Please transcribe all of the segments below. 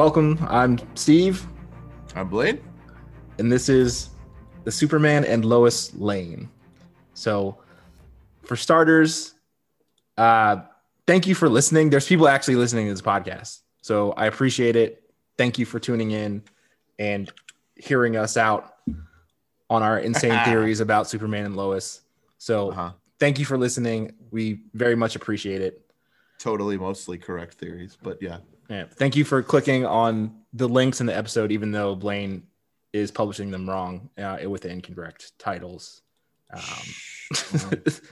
welcome. I'm Steve, I'm Blaine. and this is the Superman and Lois Lane. So, for starters, uh, thank you for listening. There's people actually listening to this podcast, so I appreciate it. Thank you for tuning in and hearing us out on our insane theories about Superman and Lois. So, Uh-huh. thank you for listening. We very much appreciate it. Totally, mostly correct theories, but yeah. Yeah. Thank you for clicking on the links in the episode, even though Blaine is publishing them wrong uh, with the incorrect titles. Um,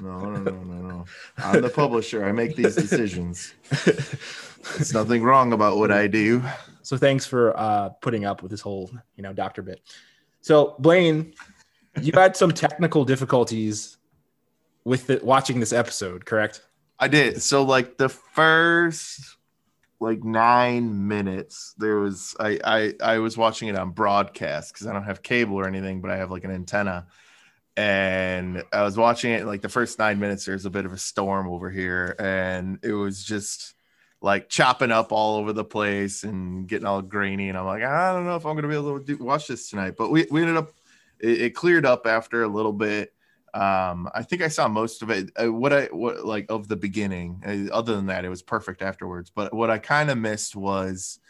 No, no, no, no, no. I'm the publisher. I make these decisions. There's nothing wrong about what I do. so thanks for uh, putting up with this whole, you know, doctor bit. So Blaine, you had some technical difficulties with the, watching this episode, correct? I did. So like the first like nine minutes, there was I I I was watching it on broadcast because I don't have cable or anything, but I have like an antenna. And I was watching it like the first nine minutes, there's a bit of a storm over here, and it was just like chopping up all over the place and getting all grainy. And I'm like, I don't know if I'm gonna be able to do, watch this tonight. But we, we ended up it, it cleared up after a little bit um i think i saw most of it uh, what i what like of the beginning uh, other than that it was perfect afterwards. But what i kind of missed was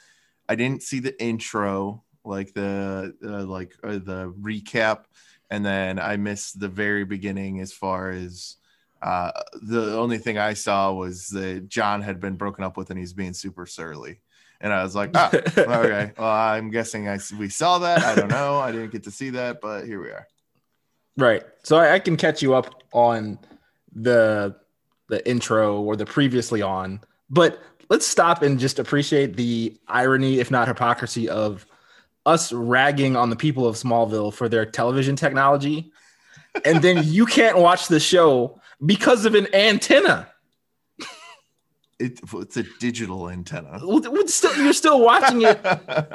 i didn't see the intro like the uh, like uh, the recap and then i missed the very beginning as far as uh the only thing i saw was that john had been broken up with and he's being super surly. And i was like ah, okay. Well i'm guessing i we saw that. I don't know. I didn't get to see that but here we are Right. So I, I can catch you up on the the intro or the previously on, but let's stop and just appreciate the irony, if not hypocrisy, of us ragging on the people of Smallville for their television technology, and then you can't watch the show because of an antenna. it, it's a digital antenna still- You're still watching it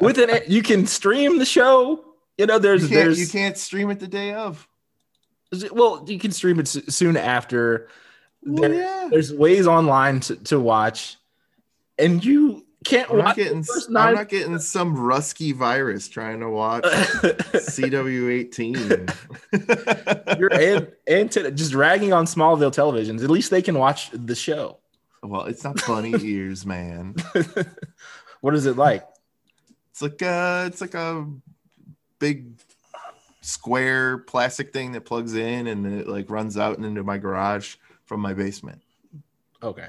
with an. You can stream the show. You know, there's you there's you can't stream it the day of well, you can stream it soon after. Well, There- yeah. There's ways online to, to watch, and you can't I'm not watch the getting first I'm not getting some rusky virus trying to watch CW18. You're an, antenna just ragging on Smallville televisions. At least they can watch the show. well, it's not bunny ears, man. what is it like? It's like a it's like a big square plastic thing that plugs in and it like runs out and into my garage from my basement. Okay,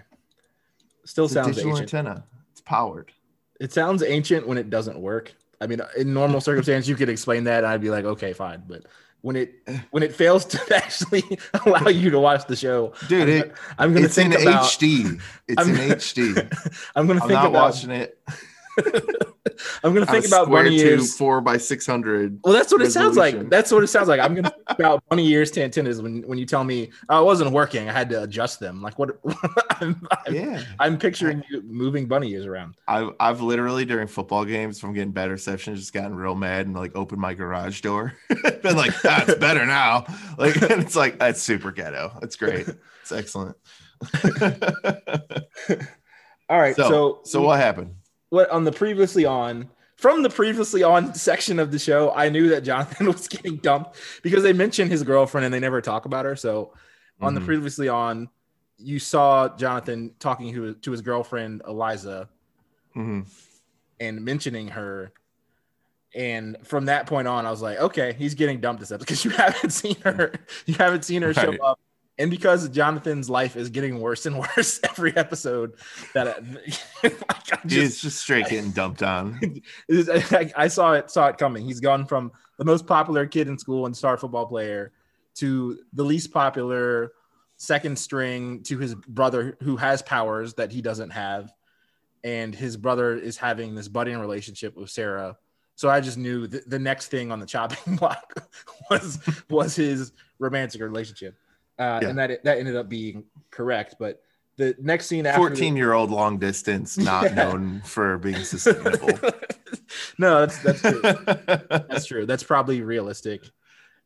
still It's a sounds digital ancient. antenna. It's powered. It sounds ancient when it doesn't work. I mean, in normal circumstance, you could explain that, and I'd be like, okay, fine. But when it when it fails to actually allow you to watch the show, Dude, I'm, it, I'm gonna it's in about. HD. It's I'm- in HD. I'm gonna I'm think not about. watching it. I'm gonna think about bunny ears. four by six hundred. Well, that's what it sounds like. That's what it sounds like. I'm gonna think about bunny ears to antennas when, when you tell me oh, it wasn't working. I had to adjust them. Like what? I'm, I'm, Yeah, I'm picturing you moving bunny ears around. I've I've literally during football games from getting bad reception just gotten real mad and like opened my garage door. Been like, ah, better now. Like and it's like that's super ghetto. It's great. It's excellent. All right. So, so so what happened? What on the previously on from the previously on section of the show, I knew that Jonathan was getting dumped because they mentioned his girlfriend and they never talk about her. So on the Mhm. previously on, you saw Jonathan talking to, to his girlfriend Eliza Mhm. and mentioning her. And from that point on, I was like, okay, he's getting dumped this episode because you haven't seen her. You haven't seen her show up. And because Jonathan's life is getting worse and worse every episode, that I, like, I He's just, just straight getting dumped on. I, I saw it saw it coming. He's gone from the most popular kid in school and star football player to the least popular second string to his brother who has powers that he doesn't have and his brother is having this budding relationship with Sarah. So I just knew th- the next thing on the chopping block was was his romantic relationship, uh, Yeah. and that that ended up being correct. But the next scene after the- 14 year old long distance, not Yeah. known for being sustainable. no, that's that's true. That's true. That's probably realistic.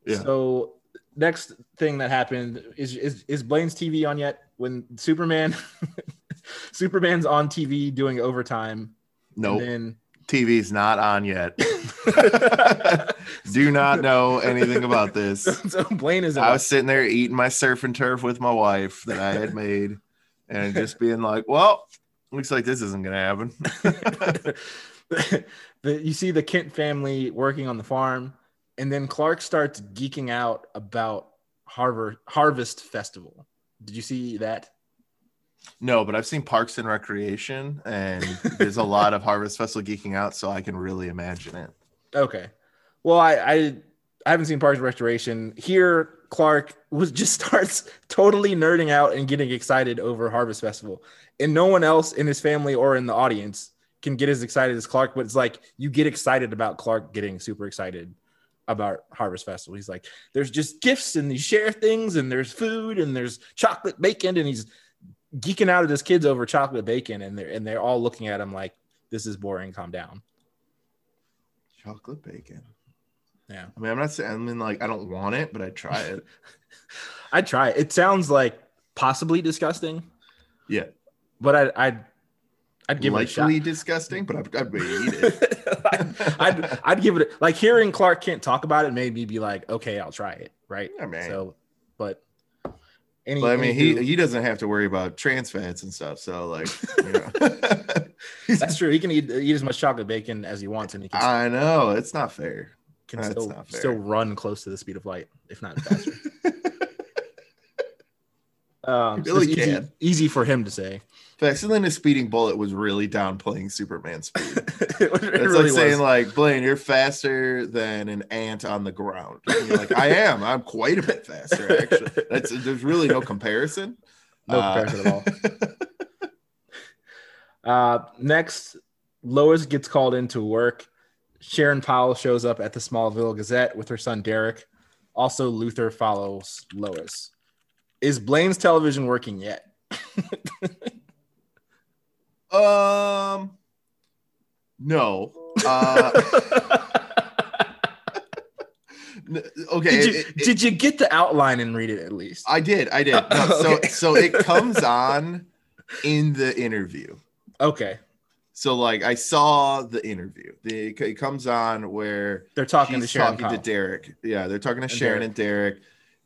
Yeah. So next thing that happened is is is Blaine's TV on yet? When Superman Superman's on TV doing overtime, nope. then TV's not on yet. Do not know anything about this. so Blaine is. I was sitting there eating my surf and turf with my wife that I had made, and just being like, "Well, looks like this isn't gonna happen." the, you see the Kent family working on the farm, and then Clark starts geeking out about Harvard Harvest Festival. Did you see that? No, but I've seen Parks and Recreation, and there's a lot of Harvest Festival geeking out, so I can really imagine it. Okay. Well, I I, I haven't seen Parks and Recreation. Here, Clark was just starts totally nerding out and getting excited over Harvest Festival, and no one else in his family or in the audience can get as excited as Clark. But it's like you get excited about Clark getting super excited about Harvest Festival. He's like, there's just gifts and you share things, and there's food and there's chocolate bacon, and he's geeking out at his kids over chocolate bacon, and they're and they're all looking at him like, "This is boring. Calm down." Chocolate bacon. Yeah. I mean, I'm not saying. I mean, like, I don't want it, but I'd try it. I'd try it. It sounds like possibly disgusting. Yeah. But I, I'd, I'd give Likely it a shot. disgusting, but I'd, I'd eat it. I'd, I'd, I'd give it a, like hearing Clark Kent talk about it made me be like, okay, I'll try it. Right. I mean, So, but any, but I mean, he he doesn't have to worry about trans fats and stuff. So, like, you know. that's true. He can eat, eat as much chocolate bacon as he wants, and he can, I know it's not fair. can still, not fair. still run close to the speed of light, if not faster. um, Really can. easy for him to say. A speeding bullet was really downplaying Superman's speed. it really like saying like Blaine, you're faster than an ant on the ground. Like, I am. I'm quite a bit faster, actually. That's there's really no comparison. No Uh, comparison at all. Uh, next, Lois gets called into work. Sharon Powell shows up at the Smallville Gazette with her son Derek. Also, Luthor follows Lois. Is Blaine's television working yet? Um, no. Uh, okay. did you it- it- did you get the outline and read it at least? I did. I did. No, so Okay. so it comes on in the interview. Okay, So like I saw the interview. The it comes on where they're talking to Sharon talking Powell. to Derek. Yeah, they're talking to And Sharon Derek. and Derek,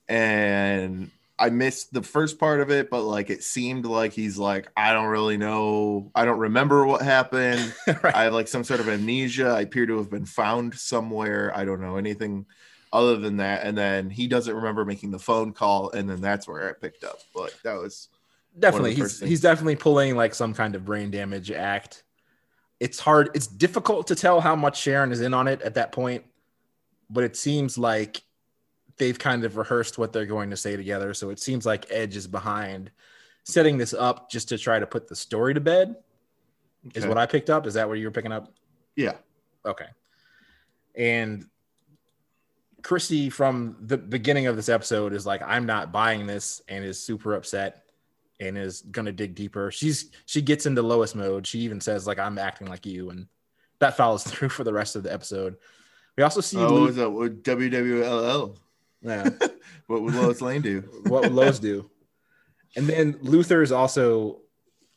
and I missed the first part of it, but like it seemed like he's like, I don't really know, I don't remember what happened. Right. I have like some sort of amnesia. I appear to have been found somewhere. I don't know anything other than that. And then he doesn't remember making the phone call, and then that's where I picked up. But that was definitely he's he's definitely pulling like some kind of brain damage act it's hard it's difficult to tell how much sharon is in on it at that point but it seems like they've kind of rehearsed what they're going to say together so it seems like edge is behind setting this up just to try to put the story to bed is what i picked up is that what you were picking up yeah. Okay. And Chrissy from the beginning of this episode is like, I'm not buying this and is super upset and is gonna dig deeper. She's she gets into Lois mode. She even says, like, I'm acting like you, and that follows through for the rest of the episode. We also see Oh, what Lu- was that? WWLL? Yeah, What would Lois Lane do? what would Lois do? And then Luthor is also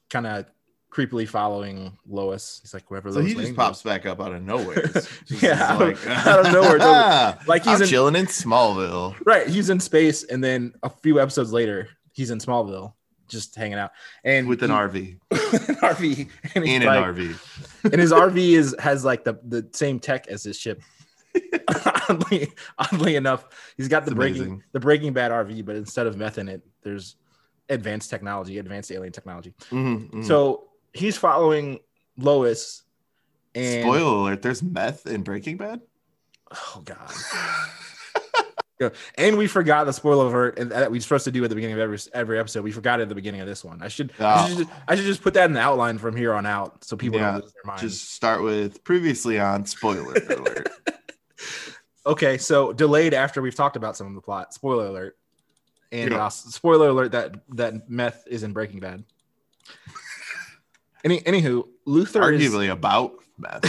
kind of creepily following Lois. He's like, wherever So Lois he just Lane pops goes. back up out of nowhere. Yeah, out of- out of nowhere, totally. Ah, like he's in- chilling in Smallville. Right. He's in space, and then a few episodes later, he's in Smallville, just hanging out, and with an he- RV. with an RV, and In like- an RV. and his RV is has like the the same tech as his ship. oddly, oddly enough, he's got the It's breaking amazing. the Breaking Bad RV, but instead of meth in it, there's advanced technology, advanced alien technology. Mhm, mhm. So he's following Lois, and spoiler alert: there's meth in Breaking Bad. oh god. Yeah, And we forgot the spoiler alert that we're supposed to do at the beginning of every every episode. We forgot it at the beginning of this one. I should I, should just, I should just put that in the outline from here on out so people Yeah, don't lose their minds. Just start with previously on spoiler alert. okay, so delayed after we've talked about some of the plot. Spoiler alert. And Yeah. uh, spoiler alert that that meth is in Breaking Bad. Any anywho, Luthor is Arguably about meth.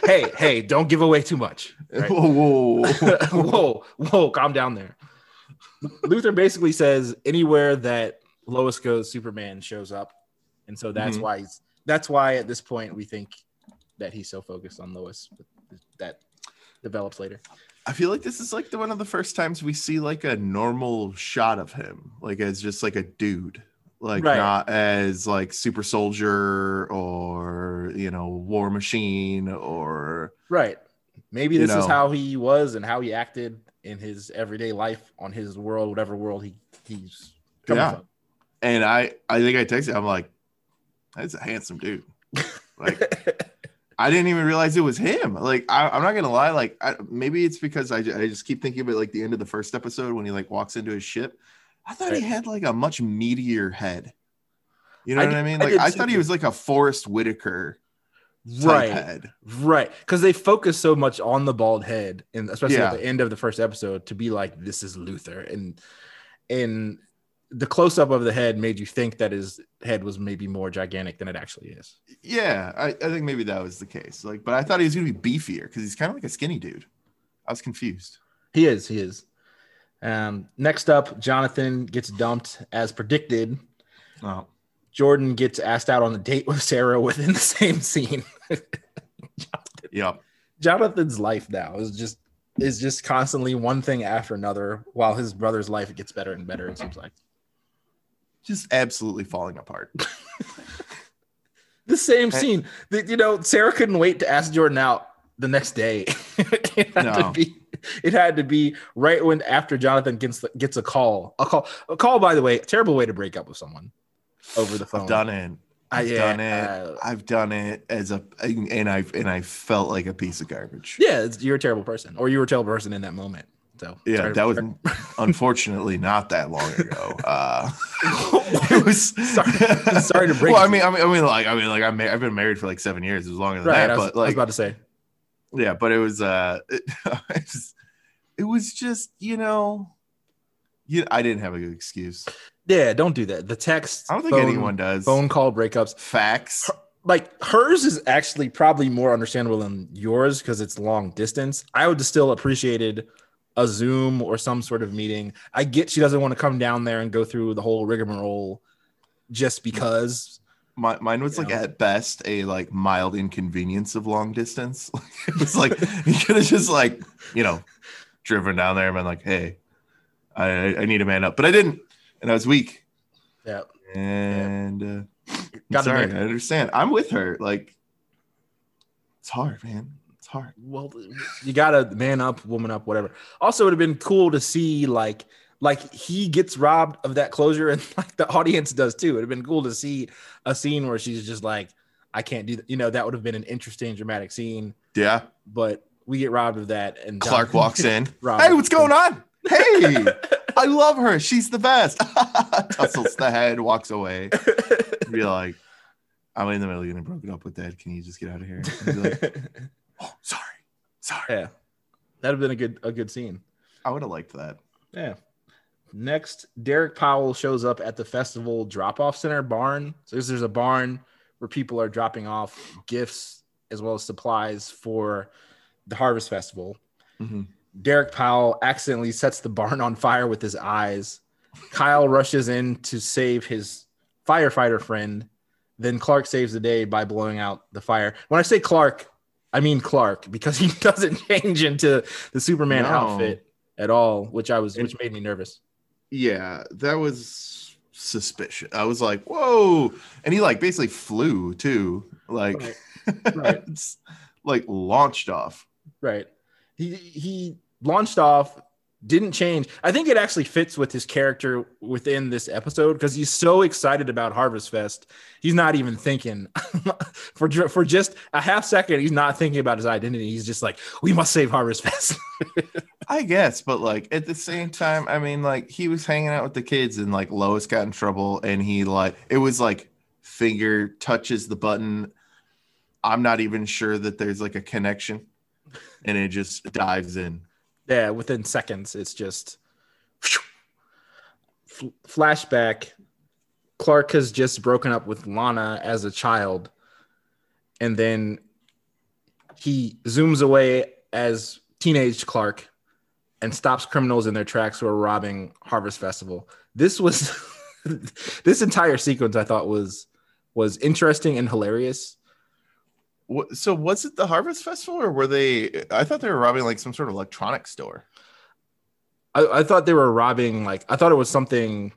hey hey don't give away too much. right? whoa, whoa, whoa. whoa, whoa, calm down there. Luthor basically says anywhere that Lois goes, Superman shows up, and so that's Mhm. why he's that's why at this point we think that he's so focused on Lois. That develops later. I feel like this is like the one of the first times we see like a normal shot of him, like as just like a dude, like Right. not as like super soldier or you know war machine or Right. Maybe You this is how he was and how he acted in his everyday life on his world, whatever world he he's coming Yeah. from. and I I think I texted I'm like that's a handsome dude. Like I didn't even realize it was him. Like I, I'm not gonna lie, like I, maybe it's because I, I just keep thinking of it like the end of the first episode when he like walks into his ship. I thought he had like a much meatier head. You know I what did- I mean? Like did I, thought he was like a Forest Whitaker type right. head. Right. Because they focus so much on the bald head, and especially Yeah. at the end of the first episode, to be like, this is Luthor. And and the close up of the head made you think that his head was maybe more gigantic than it actually is. Yeah, I, I think maybe that was the case. Like, but I thought he was gonna be beefier because he's kind of like a skinny dude. I was confused. He is, he is. Um, next up, Jonathan gets dumped as predicted. Oh, Jordan gets asked out on a date with Sarah within the same scene. yeah. Jonathan's life now is just is just constantly one thing after another, while his brother's life gets better and better. It seems like Just absolutely falling apart. the same I- scene. The- you know, Sarah couldn't wait to ask Jordan out the next day. it had No. to be. It had to be right when after Jonathan gets gets a call. A call. A call. By the way, terrible way to break up with someone over the phone. I've done it. I, I've yeah, done it. uh, I've done it as a and I and I felt like a piece of garbage. yeah, it's, you're a terrible person, or you were a terrible person in that moment. So Yeah, that was unfortunately not that long ago. Uh, it was Sorry- sorry to break Well, I mean, I mean, I mean, like, I mean, like, I'm, I've been married for like seven years. It was longer than right. that, I was, but I was about to say. yeah, but it was, uh, it, it was, it was just, you know, you, I didn't have a good excuse. Yeah, don't do that. The text. I don't think phone, anyone does. phone call breakups. facts. like hers is actually probably more understandable than yours because it's long distance. I would still appreciated a Zoom or some sort of meeting. I get she doesn't want to come down there and go through the whole rigmarole just because. My, mine was like know? at best a like mild inconvenience of long distance. it was like you could have just like you know driven down there and been like, hey, I I need a man up, but I didn't, and I was weak. Yeah, And uh, Gotta sorry, I understand. I'm with her. Like it's hard, man. It's hard. well, you gotta man up, woman up, whatever. Also, it would have been cool to see like like he gets robbed of that closure and like the audience does too. It'd have been cool to see a scene where she's just like, I can't do that. You know, that would have been an interesting, dramatic scene. Yeah. But we get robbed of that, and Clark Jonathan walks in. Hey, what's going on? Hey, I love her. She's the best. Tussles the head, walks away. Be like, I'm in the middle of getting broken up with that. Can you just get out of here? And be like, oh, sorry. Sorry. yeah, that'd have been a good a good scene. I would have liked that. Yeah. Next, Derek Powell shows up at the festival drop off center barn. So there's a barn where people are dropping off gifts as well as supplies for the Harvest Festival. Mhm. Derek Powell accidentally sets the barn on fire with his eyes. Kyle rushes in to save his firefighter friend. Then Clark saves the day by blowing out the fire. When I say Clark, I mean Clark because he doesn't change into the Superman No. outfit at all, which I was which made me nervous. Yeah, that was suspicious. I was like, whoa. And he like basically flew too. Like, Right. it's like launched off. Right. He he launched off, didn't change. I think it actually fits with his character within this episode because he's so excited about Harvest Fest. He's not even thinking for for just a half second. He's not thinking about his identity. He's just like, we must save Harvest Fest. I guess, but like at the same time, I mean, like he was hanging out with the kids and like Lois got in trouble and he like it was like finger touches the button. I'm not even sure that there's like a connection and it just dives in. Yeah, within seconds, it's just F- flashback. Clark has just broken up with Lana as a child, and then he zooms away as teenage Clark and stops criminals in their tracks who are robbing Harvest Festival. This was this entire sequence I thought was was interesting and hilarious. So was it the Harvest Festival or were they? I thought they were robbing like some sort of electronic store. I, I thought they were robbing like I thought it was something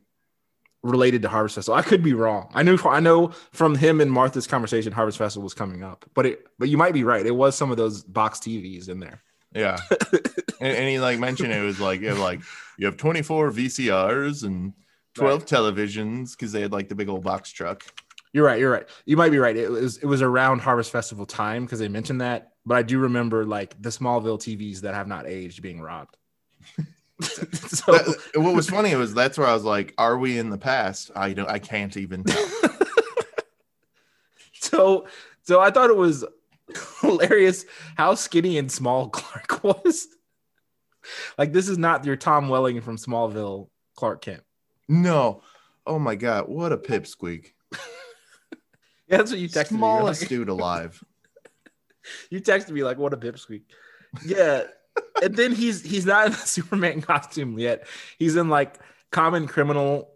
related to Harvest Festival. I could be wrong. I knew I know from him and Martha's conversation Harvest Festival was coming up, but it but you might be right. It was some of those box TVs in there. Yeah, and, and, he like mentioned it was like you have like you have 24 VCRs and 12 right. televisions because they had like the big old box truck. You're right. You're right. You might be right. It was it was around Harvest Festival time because they mentioned that. But I do remember like the Smallville TVs that have not aged being robbed. so that, what was funny was that's where I was like, "Are we in the past?" I don't. I can't even tell. so, so I thought it was hilarious how skinny and small Clark was. like this is not your Tom Welling from Smallville Clark Kent. No. Oh my god, what a pipsqueak. Yeah, that's what you texted Smallest me. Smallest dude alive. you texted me like, "What a pipsqueak." Yeah and then he's he's not in the Superman costume yet. He's in like common criminal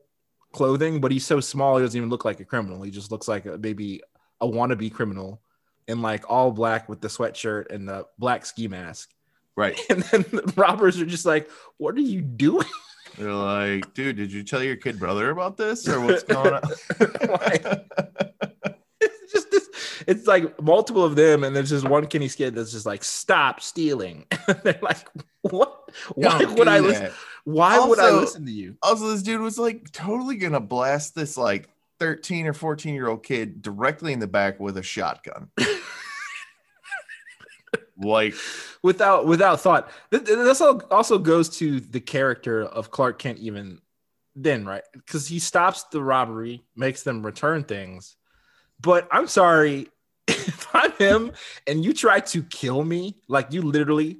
clothing, but he's so small he doesn't even look like a criminal. He just looks like a maybe a wannabe criminal in like all black with the sweatshirt and the black ski mask. Right. And then the robbers are just like, "What are you doing?" They're like, "Dude, did you tell your kid brother about this or what's going on?" It's like multiple of them, and there's just one skinny kid that's just like, "Stop stealing." they're like, "What? Why Don't would I that. listen? Why also, would I listen to you?" Also, this dude was like totally gonna blast this like 13 or 14 year old kid directly in the back with a shotgun. like without without thought. This also goes to the character of Clark Kent even then, right? Because he stops the robbery, makes them return things. But I'm sorry, if I'm him and you try to kill me, like you literally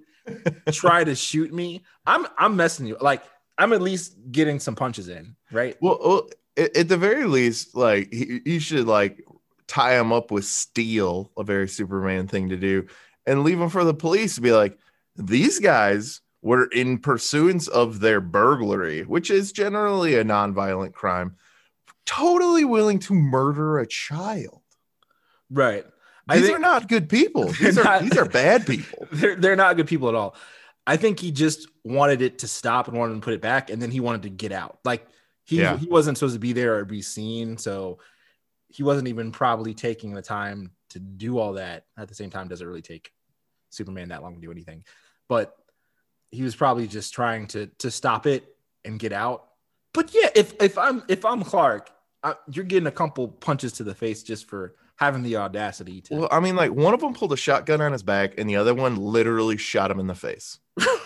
try to shoot me, I'm I'm messing you. Like I'm at least getting some punches in, right? Well, well at the very least, like you should like tie him up with steel, a very Superman thing to do, and leave him for the police to be like, these guys were in pursuance of their burglary, which is generally a non-violent crime, totally willing to murder a child. Right. These think, are not good people. These are not, these are bad people. They're they're not good people at all. I think he just wanted it to stop and wanted to put it back, and then he wanted to get out. Like he yeah. he wasn't supposed to be there or be seen, so he wasn't even probably taking the time to do all that. At the same time, doesn't really take Superman that long to do anything, but he was probably just trying to to stop it and get out. But yeah, if if I'm if I'm Clark, I, you're getting a couple punches to the face just for having the audacity to. Well, I mean, like one of them pulled a shotgun on his back, and the other one literally shot him in the face,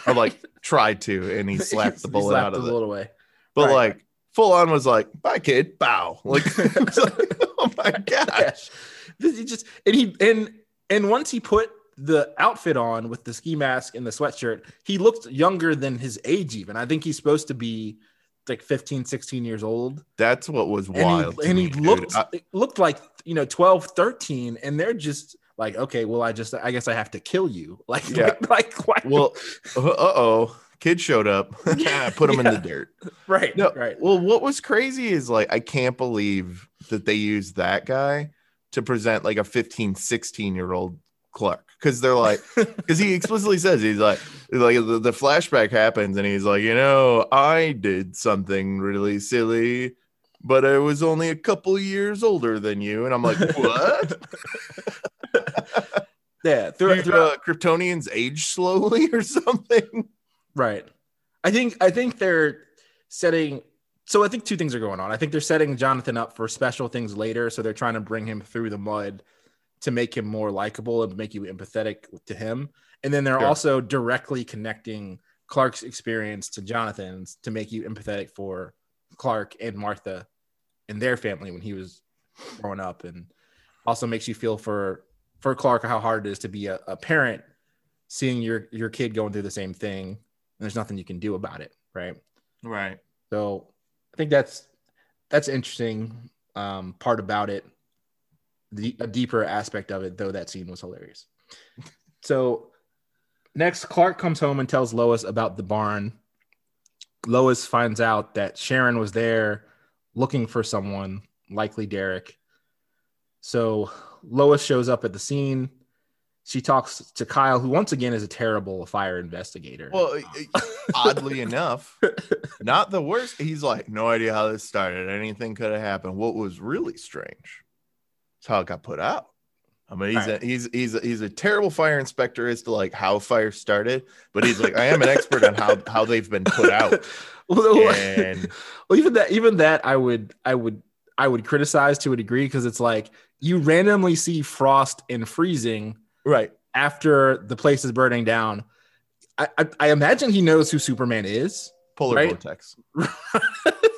or like tried to, and he slapped the bullet slapped out of the bullet away. But right. like full on was like, "Bye, kid, bow." Like, like oh my gosh, he just and he and and once he put the outfit on with the ski mask and the sweatshirt, he looked younger than his age. Even I think he's supposed to be like 15 16 years old. That's what was wild and he, and he me, looked I, looked like you know 12 13 and they're just like okay well i just i guess i have to kill you. Like yeah. like, like why? well uh-oh kid showed up. Put him yeah. in the dirt. Right no, right. well what was crazy is like i can't believe that they used that guy to present like a 15 16 year old clark because they're like because he explicitly says he's like like the, the flashback happens and he's like you know i did something really silly but I was only a couple years older than you. And I'm like, what? yeah. Through, through, uh, Kryptonians age slowly or something. Right. I think, I think they're setting. So I think two things are going on. I think they're setting Jonathan up for special things later. So they're trying to bring him through the mud to make him more likable and make you empathetic to him. And then they're sure. also directly connecting Clark's experience to Jonathan's to make you empathetic for Clark and Martha and their family when he was growing up, and also makes you feel for for Clark how hard it is to be a, a parent, seeing your your kid going through the same thing. And there's nothing you can do about it, right? Right. So I think that's that's interesting um, part about it. The a deeper aspect of it, though, that scene was hilarious. so next, Clark comes home and tells Lois about the barn. Lois finds out that Sharon was there looking for someone, likely Derek. So Lois shows up at the scene. She talks to Kyle, who once again is a terrible fire investigator. Well, oddly enough, not the worst. He's like, no idea how this started. Anything could have happened. What was really strange is how it got put out. I mean, he's Right. a, he's he's a, he's a terrible fire inspector as to like how fire started, but he's like, I am an expert on how how they've been put out. well, And well, even that, even that, I would, I would, I would criticize to a degree because it's like you randomly see frost and freezing right, after the place is burning down. I, I, I imagine he knows who Superman is. Polar Right? vortex.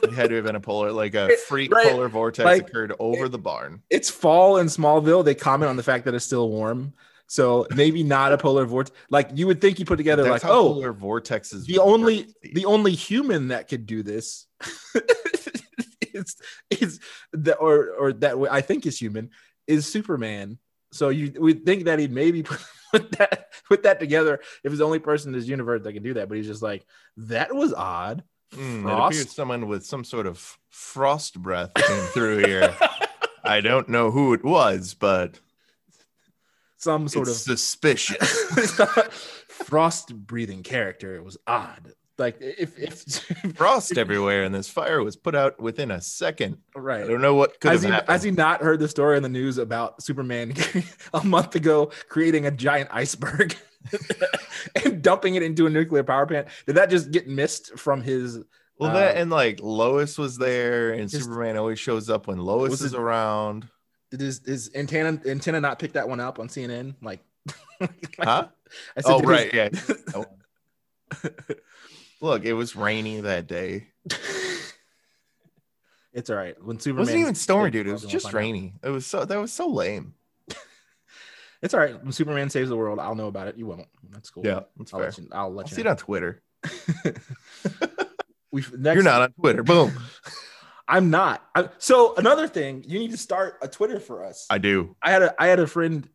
It had to have been a polar, like a freak Right. polar vortex Like- occurred over the barn. It's fall in Smallville. They comment on the fact that it's still warm. So maybe not a polar vortex. Like you would think you put together That's like, oh, polar vortexes. the only the only human that could do this is is that or or that I think is human is Superman. So you would think that he'd maybe put, put that put that together if he's the only person in this universe that can do that. But he's just like, that was odd. Mm, it Frost? someone with some sort of frost breath came through here. I don't know who it was, but Some sort it's of suspicious. frost breathing character. It was odd. Like if if Frost everywhere, and this fire was put out within a second. Right. I don't know what could Has have he, happened. has he not heard the story in the news about Superman a month ago creating a giant iceberg and dumping it into a nuclear power plant? Did that just get missed from his? well, that uh, and like Lois was there, and just- Superman always shows up when Lois is it- around. Did his, his antenna antenna not pick that one up on CNN? Like, like- Huh? I said, Oh, right, his- yeah. Look, it was rainy that day. it's all right. When It Superman wasn't even stormy, dude. It was just out. rainy. It was so that was so lame. It's all right. When Superman saves the world, I'll know about it. You won't. That's cool. Yeah, that's I'll fair. let you. I'll let I'll you. see it on Twitter. We next, You're not on Twitter. Boom. I'm not. I, so another thing, you need to start a Twitter for us. I do. I had a I had a friend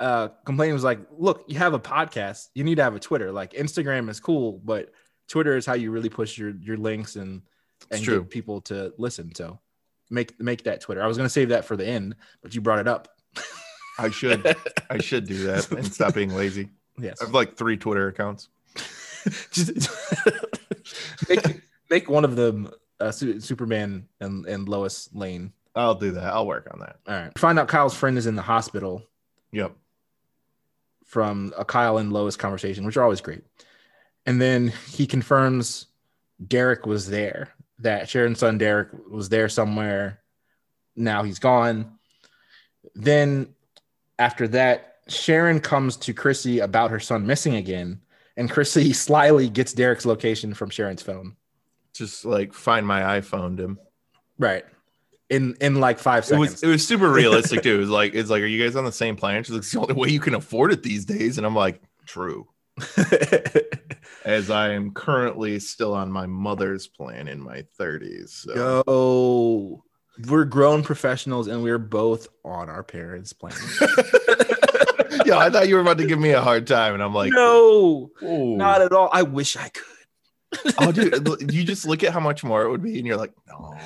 uh complain was like, look, you have a podcast, you need to have a Twitter. Like Instagram is cool, but Twitter is how you really push your your links and and get people to listen. So make make that Twitter. I was gonna save that for the end, but you brought it up. I should. I should do that and stop being lazy. yes. I have like three Twitter accounts. Just make make one of them uh, Su- Superman and and Lois Lane. I'll do that. I'll work on that. All right. Find out Kyle's friend is in the hospital. Yep. from a Kyle and Lois conversation, which are always great. And then he confirms Derek was there, that Sharon's son Derek was there somewhere. Now he's gone. Then after that, Sharon comes to Chrissy about her son missing again. And Chrissy slyly gets Derek's location from Sharon's phone. Just like find my iPhone him. Right. In in like five It seconds. was it was super realistic too. It was like it's like, are you guys on the same plan? She's like, it's the only way you can afford it these days. And I'm like, true. As I am currently still on my mother's plan in my 30s. So. We're grown professionals and we're both on our parents' plan. yeah, I thought you were about to give me a hard time, and I'm like, no, not at all. I wish I could. oh, dude, you just look at how much more it would be, and you're like, no,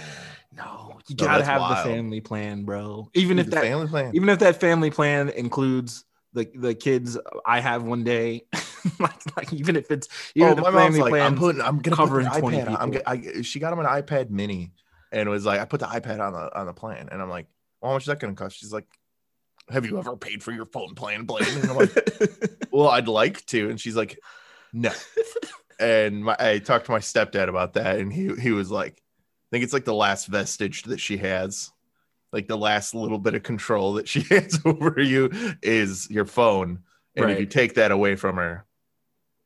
No, you No, gotta have wild. the family plan, bro. Even Dude, if that, family plan. even if that family plan includes the the kids I have one day, like, like even if it's even oh, my mom's like, plan. I'm putting, I'm gonna covering put 20 iPad. I'm I, she got him an iPad Mini, and was like, I put the iPad on the on the plan, and I'm like, well, how much is that gonna cost? She's like, Have you ever paid for your phone plan, Blaine? And I'm like, Well, I'd like to, and she's like, No. and my, I talked to my stepdad about that, and he he was like, I think it's like the last vestige that she has. Like the last little bit of control that she has over you is your phone. And if you take that away from her,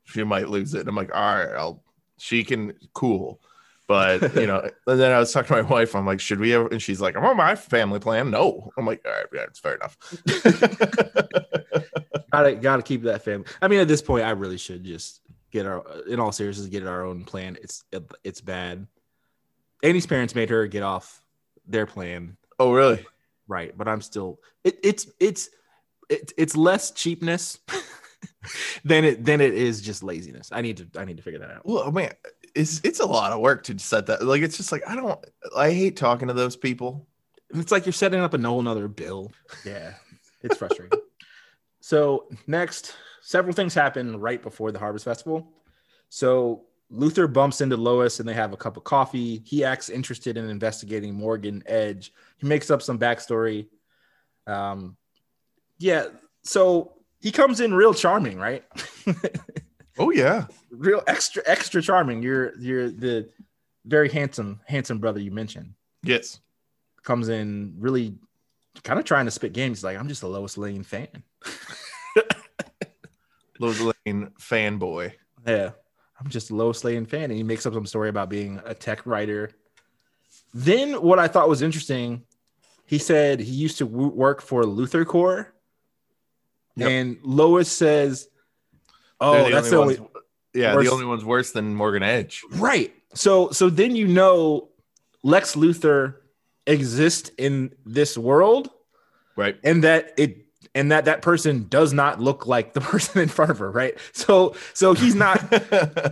she might lose it. And I'm like, all right, I'll she can cool. But you know, and then I was talking to my wife. I'm like, should we ever? And she's like, I'm on my family plan. No. I'm like, all right, yeah, it's fair enough. gotta gotta keep that family. I mean, at this point, I really should just get our, in all seriousness, get our own plan. It's it's bad. Annie's parents made her get off their plan, oh, really? right? But I'm still. It, it's it's it's it's less cheapness than it than it is just laziness. I need to I need to figure that out. Well, man, it's it's a lot of work to set that. Like, it's just like I don't. I hate talking to those people. It's like you're setting up a whole another bill. Yeah, it's frustrating. so next, several things happen right before the Harvest Festival. So Luthor bumps into Lois and they have a cup of coffee. He acts interested in investigating Morgan Edge. He makes up some backstory. Um, yeah, so he comes in real charming, right? Oh yeah. real extra extra charming. You're you're the very handsome handsome brother you mentioned Yes. comes in really kind of trying to spit games. Like, I'm just a Lois Lane fan. Lois Lane fanboy. Yeah, I'm just a Lois Lane fan, and he makes up some story about being a tech writer. Then what I thought was interesting, he said he used to work for LuthorCorp, Yep. and Lois says, "Oh, They're that's the only ones, yeah, worse- the only one's worse than Morgan Edge. right." So, so then you know, Lex Luthor exists in this world, Right. and that it and that that person does not look like the person in front of her, right? So, so he's not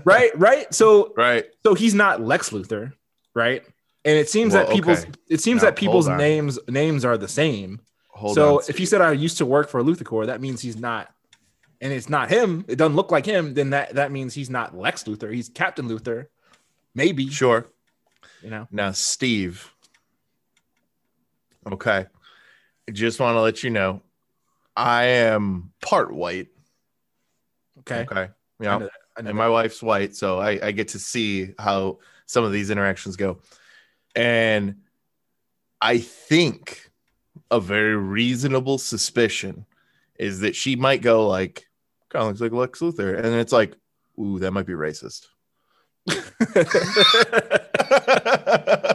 right, right. So, right. so he's not Lex Luthor, right? And it seems Well, that people's okay. it seems Now, that people's names names are the same. Hold so if you said I used to work for Luthor, that means he's not, and it's not him. It doesn't look like him. Then that that means he's not Lex Luthor. He's Captain Luthor, maybe. sure. You know. Now, Steve. Okay. Just want to let you know I am part white. Okay. Okay. Yeah. know that. I know and my wife's white, so I, I get to see how some of these interactions go. And I think a very reasonable suspicion is that she might go like, kind of looks like Lex Luthor, and it's like, ooh, that might be racist.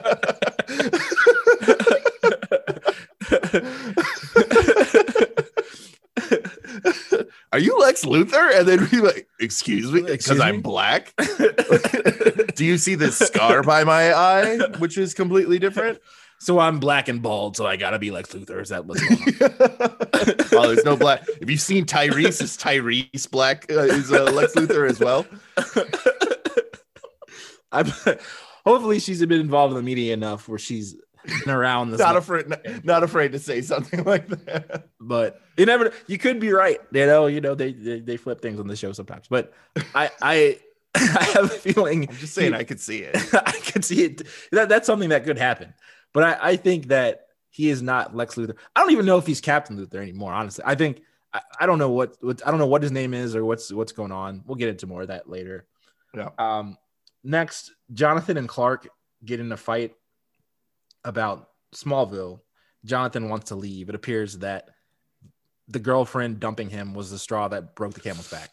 you Lex Luthor? And then be like, excuse me, because I'm black. Do you see this scar by my eye, which is completely different? so I'm black and bald, so I gotta be Lex Luthor. Is that what's going on? oh, there's no black. Have you seen Tyrese? Is Tyrese black? Uh, is uh, Lex Luthor as well? I'm, hopefully she's been involved in the media enough where she's been around this Not afraid, not afraid to say something like that. but you never you could be right you know you know they they, they flip things on the show sometimes but i i i have a feeling I'm just saying, I could see it. i could see it. That that's something that could happen but i i think that he is not lex luthor. I don't even know if he's captain luthor anymore honestly. I think i, I don't know what, what i don't know what his name is or what's what's going on. We'll get into more of that later. Yeah. um next jonathan and clark get in a fight about smallville. Jonathan wants to leave. It appears that the girlfriend dumping him was the straw that broke the camel's back.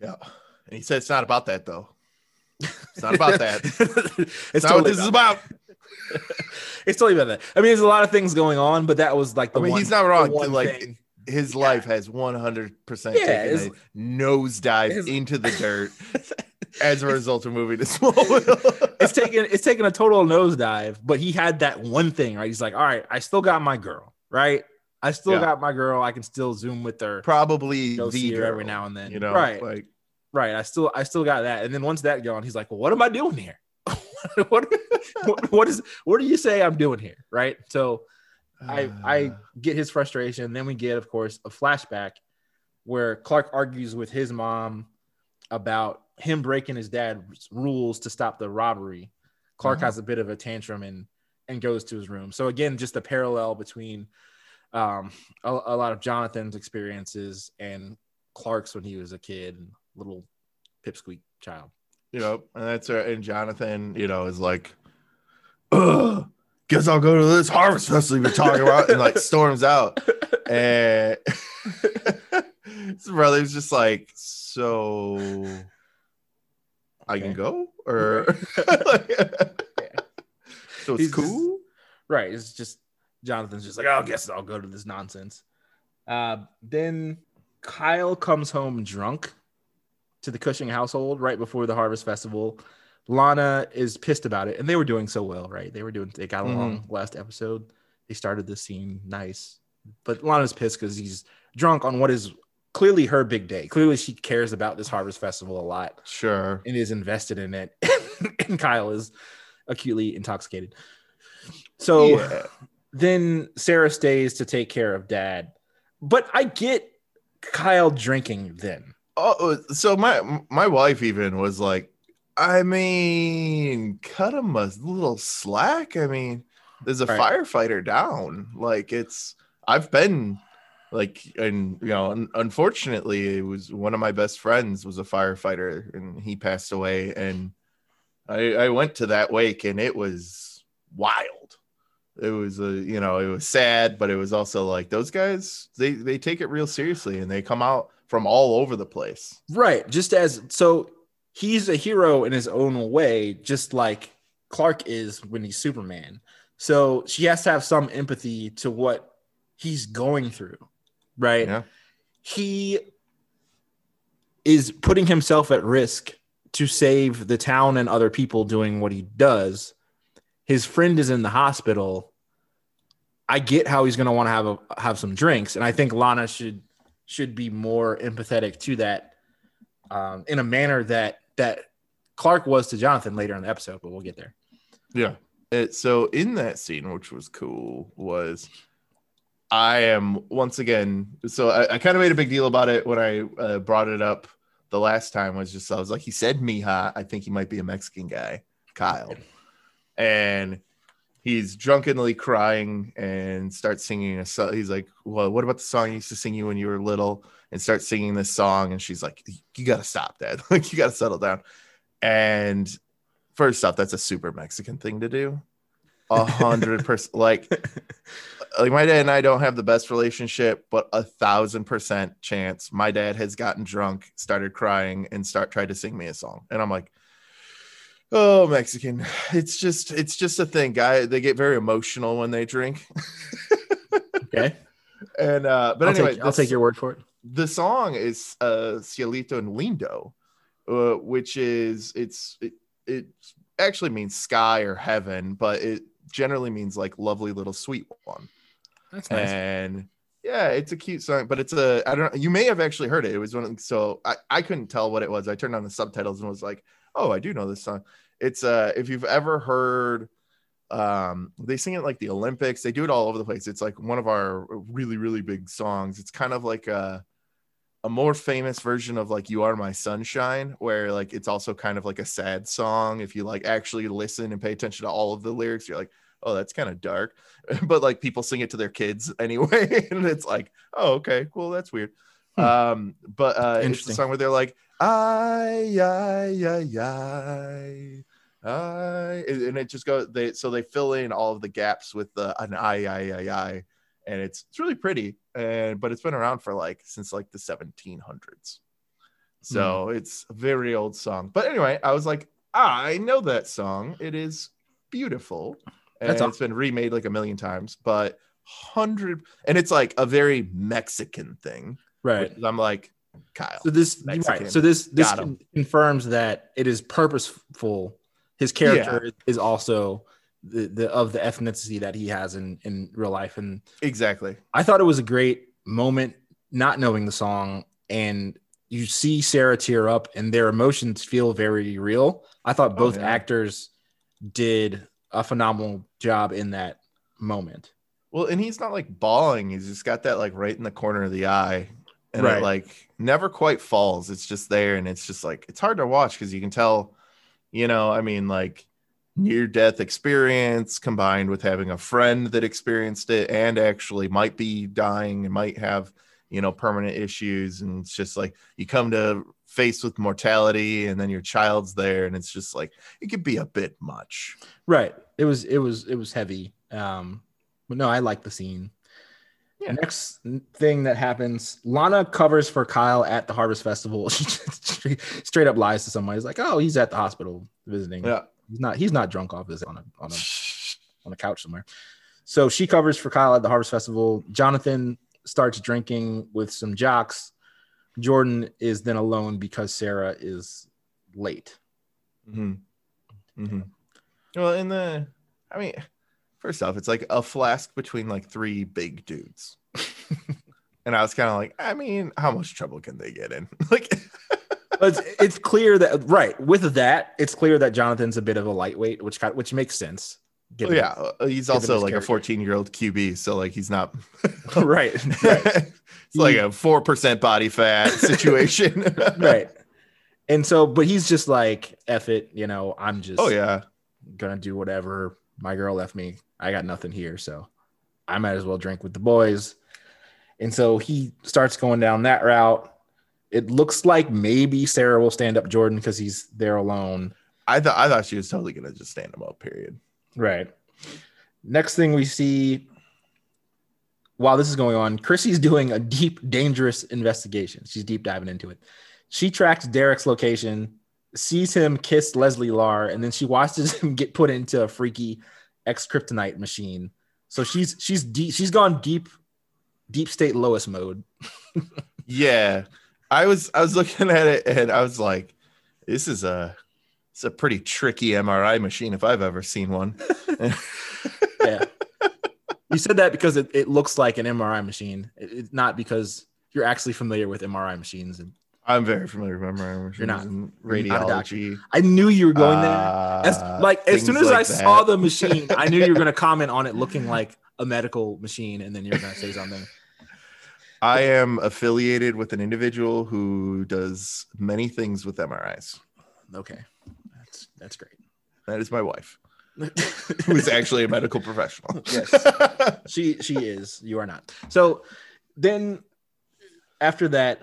Yeah. And he said it's not about that though. It's not about that. it's It's not what totally this is about, about. it's totally about that. I mean, there's a lot of things going on, but that was like the I mean, one, he's not wrong. Like thing. his Yeah. life has 100% Yeah, taken a nosedive his- into the dirt as a result of moving to Smallville. it's taken it's taken a total nosedive, but he had that one thing, right? He's like, all right, I still got my girl, right? I still Yeah. got my girl. I can still zoom with her, probably go the see her every now and then, You know, right? Like, right. I still I still got that. And then once that gone, he's like, well, what am I doing here? what, what what is what do you say I'm doing here? Right. So I I uh, get his frustration. Then we get, of course, a flashback where Clark argues with his mom about him breaking his dad's rules to stop the robbery. Clark Uh-huh. has a bit of a tantrum and and goes to his room. So again, just a parallel between um, a, a lot of Jonathan's experiences and Clark's when he was a kid, and little pipsqueak child. you know, and that's uh, and Jonathan, you know, is like, Ugh, guess I'll go to this harvest festival you're talking about, and like storms out, and his brother's just like, so I can go, or so it's He's just- cool. Right. It's just Jonathan's just like, oh, I guess I'll go to this nonsense. Uh, then Kyle comes home drunk to the Cushing household right before the Harvest Festival. Lana is pissed about it, and they were doing so well, right? They were doing, they got along last episode. They started the scene nice, but Lana's pissed because he's drunk on what is clearly her big day. Clearly, she cares about this Harvest Festival a lot Sure. and is invested in it. and Kyle is acutely intoxicated. So yeah. Then Sarah stays to take care of dad. But I get Kyle drinking then. Oh, uh, so my my wife even was like, I mean, cut him a little slack. I mean, there's a right. firefighter down. Like it's I've been like and you know un- unfortunately it was one of my best friends was a firefighter and he passed away and I, I went to that wake and it was wild it was a you know it was sad but it was also like those guys they they take it real seriously and they come out from all over the place. Right. Just as so he's a hero in his own way just like clark is when he's superman. So she has to have some empathy to what he's going through right? Yeah. he is putting himself at risk to save the town and other people doing what he does his friend is in the hospital. I get how he's going to want to have a, have some drinks, and I think Lana should should be more empathetic to that um, in a manner that that Clark was to Jonathan later in the episode. But we'll get there. Yeah. It, so in that scene, which was cool, was I am once again. So I, I kind of made a big deal about it when I uh, brought it up the last time. Was just I was like, he said Mija. I think he might be a Mexican guy, Kyle and he's drunkenly crying and starts singing a song. He's like, Well, what about the song you used to sing you when you were little? And starts singing this song. And she's like, You gotta stop that. like, you gotta settle down. And first off, that's a super Mexican thing to do. A hundred percent. Like, like my dad and I don't have the best relationship, but a thousand percent chance my dad has gotten drunk, started crying, and start tried to sing me a song. And I'm like, Oh, Mexican. It's just it's just a thing, guy. They get very emotional when they drink. okay. And uh but I'll anyway, take, I'll take your word for it. The song is uh Cielito and Lindo, uh, which is it's it, it actually means sky or heaven, but it generally means like lovely little sweet one. That's nice. And yeah, it's a cute song, but it's a I don't know. You may have actually heard it. It was one of, so I, I couldn't tell what it was. I turned on the subtitles and was like, oh, I do know this song. It's uh if you've ever heard um they sing it like the Olympics, they do it all over the place. It's like one of our really, really big songs. It's kind of like a a more famous version of like you are my sunshine where like it's also kind of like a sad song if you like actually listen and pay attention to all of the lyrics you're like oh that's kind of dark but like people sing it to their kids anyway and it's like oh okay cool that's weird hmm. um but uh it's the song where they're like I, I, I, I, I, and it just goes. They so they fill in all of the gaps with the an I, I, I, I, and it's it's really pretty. And but it's been around for like since like the 1700s, so mm. it's a very old song. But anyway, I was like, I know that song. It is beautiful, and That's it's been remade like a million times. But hundred, and it's like a very Mexican thing, right? I'm like Kyle. So this right. So this this con- confirms that it is purposeful. His character yeah. is also the, the of the ethnicity that he has in in real life, and exactly. I thought it was a great moment, not knowing the song, and you see Sarah tear up, and their emotions feel very real. I thought oh, both oh, yeah. actors did a phenomenal job in that moment. Well, and he's not like bawling; he's just got that like right in the corner of the eye, and right. it like never quite falls. It's just there, and it's just like it's hard to watch because you can tell, you know, I mean, like near death experience combined with having a friend that experienced it and actually might be dying and might have you know permanent issues and it's just like you come to face with mortality and then your child's there and it's just like it could be a bit much right it was it was it was heavy um but no i like the scene yeah. Next thing that happens, Lana covers for Kyle at the Harvest Festival. She straight up lies to somebody. He's like, "Oh, he's at the hospital visiting. Yeah, he's not. He's not drunk off his on a on a on a couch somewhere." So she covers for Kyle at the Harvest Festival. Jonathan starts drinking with some jocks. Jordan is then alone because Sarah is late. Hmm. Hmm. Well, in the, I mean First off, it's like a flask between like three big dudes. and I was kind of like, I mean, how much trouble can they get in? like it's, it's clear that right with that, it's clear that Jonathan's a bit of a lightweight, which which makes sense. Well, yeah, uh, he's also like a 14 year old QB, so like he's not. right, right, it's like a four percent body fat situation. right. And so, but he's just like, F it, you know, I'm just Oh yeah. gonna do whatever. My girl left me. I got nothing here, so I might as well drink with the boys. And so he starts going down that route. It looks like maybe Sarah will stand up Jordan because he's there alone. I thought I thought she was totally gonna just stand him up. Period. Right. Next thing we see while this is going on, Chrissy's doing a deep, dangerous investigation. She's deep diving into it. She tracks Derek's location, sees him kiss Leslie Larr, and then she watches him get put into a freaky ex kryptonite machine. So she's she's deep she's gone deep, deep state Lois mode. Yeah, I was I was looking at it and I was like, this is a it's a pretty tricky MRI machine if I've ever seen one. Yeah. you said that because it, it looks like an MRI machine. It- it's not because you're actually familiar with MRI machines. And I'm very familiar with MRI machines You're not- and you're not radiology. I knew you were going there. uh, As, like as soon as like I saw the machine, I knew you were going to comment on it looking like a medical machine, and then you're going to say something. I am affiliated with an individual who does many things with MRIs. Okay, that's that's great. That is my wife, who is actually a medical professional. Yes. she she is. You are not. So then after that,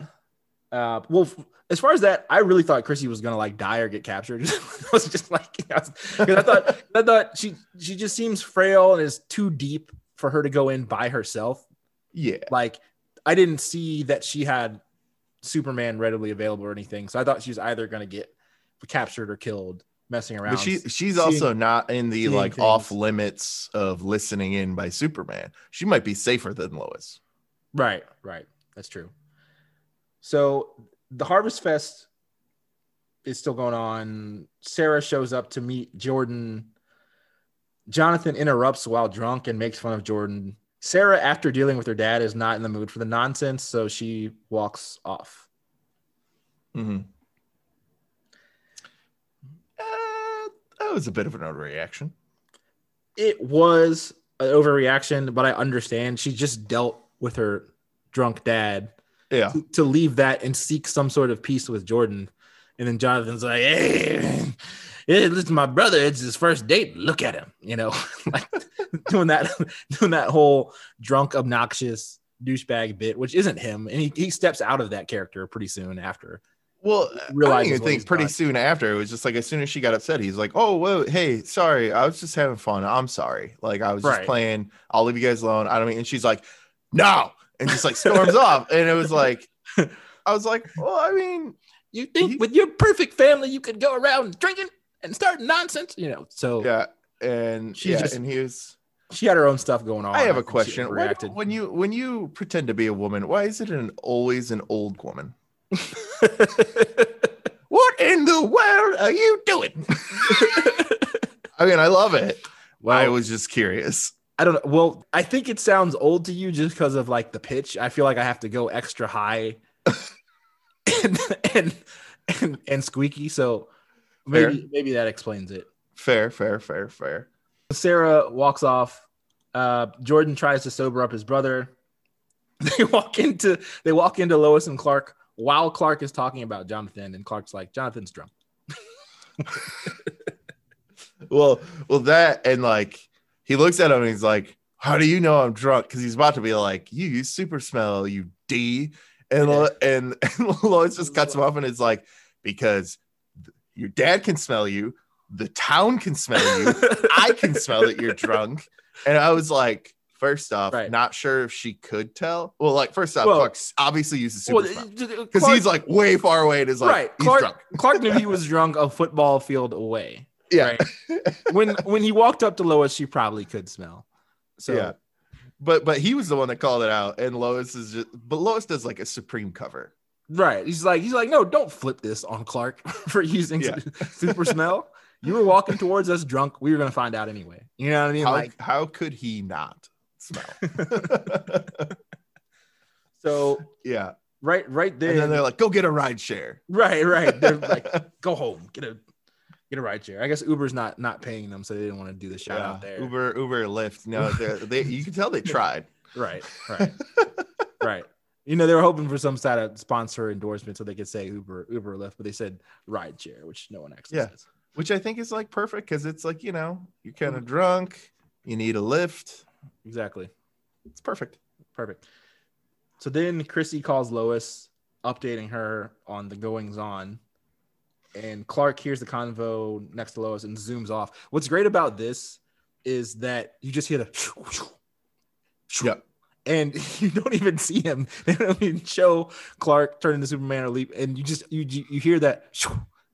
uh, well, as far as that, I really thought Chrissy was gonna like die or get captured. I was just like, because I thought I thought she she just seems frail and is too deep for her to go in by herself. yeah. Like I didn't see that she had Superman readily available or anything, so I thought she was either gonna get captured or killed messing around. But she she's seeing- also not in the like things. off limits of listening in by Superman. She might be safer than Lois. Right, right. That's true. So the Harvest Fest is still going on. Sarah shows up to meet Jordan. Jonathan interrupts while drunk and makes fun of Jordan. Sarah, after dealing with her dad, is not in the mood for the nonsense, so she walks off. Mm-hmm. Uh, that was a bit of an overreaction. It was an overreaction, but I understand. She just dealt with her drunk dad Yeah. to, to leave that and seek some sort of peace with Jordan. And then Jonathan's like, hey, listen, my brother, it's his first date. Look at him, you know, like doing that, doing that whole drunk, obnoxious douchebag bit, which isn't him. And he, he steps out of that character pretty soon after. Well, I don't even think pretty done. soon after it was just like as soon as she got upset, he's like, "Oh, whoa, hey, sorry, I was just having fun. I'm sorry. Like I was just playing. I'll leave you guys alone. I don't mean." And she's like, "No," and just like storms off. And it was like, I was like, "Well, I mean, You think He- with your perfect family, you could go around drinking and start nonsense, you know? So yeah." And She yeah, just- and he was. she had her own stuff going on. I have a question. Why when you when you pretend to be a woman, why is it an always an old woman? What in the world are you doing? I mean, I love it. well, I was just curious. I don't know. Well, I think it sounds old to you just because of like the pitch. I feel like I have to go extra high and, and and and squeaky. So maybe maybe that explains it. Fair, fair, fair, fair. Sarah walks off. Uh, Jordan tries to sober up his brother. They walk into they walk into Lois and Clark while Clark is talking about Jonathan, and Clark's like, Jonathan's drunk. Well, well, that and like he looks at him and he's like, "How do you know I'm drunk?" Because he's about to be like, "You use super smell, you D," and and, and Lois just cuts him off and it's like, "Because your dad can smell you, the town can smell you, I can smell that you're drunk," and I was like. First off, Right. not sure if she could tell. Well, like first off, Well- Clark obviously uses super because he's like way far away and is like right. he's Clark, drunk. Clark knew he was drunk a football field away. Yeah, right? when when he walked up to Lois, she probably could smell. So Yeah. but but he was the one that called it out, and Lois is just. But Lois does like a supreme cover. right, he's like he's like, no, don't flip this on Clark for using Yeah. super smell. You were walking towards us drunk. We were gonna find out anyway. You know what I mean? How Like how could he not smell? so, yeah, right, right there. and then they're like, "Go get a ride share." right, right. They're like, go home, get a get a ride share. I guess Uber's not not paying them, so they didn't want to do the shout out there. Uber, Uber, Lyft. No, they, they, you can tell they tried. Right, right, right. You know, they were hoping for some sort of sponsor endorsement so they could say Uber, Uber, Lyft, but they said ride share, which no one actually Yeah. says. Which I think is like perfect because it's like, you know, you're kind of mm-hmm. drunk, you need a lift. Exactly. It's perfect. Perfect. So then Chrissy calls Lois, updating her on the goings on. And Clark hears the convo next to Lois and zooms off. What's great about this is that you just hear the Yep. and you don't even see him. They don't even show Clark turn into Superman or leap, and you just you you you hear that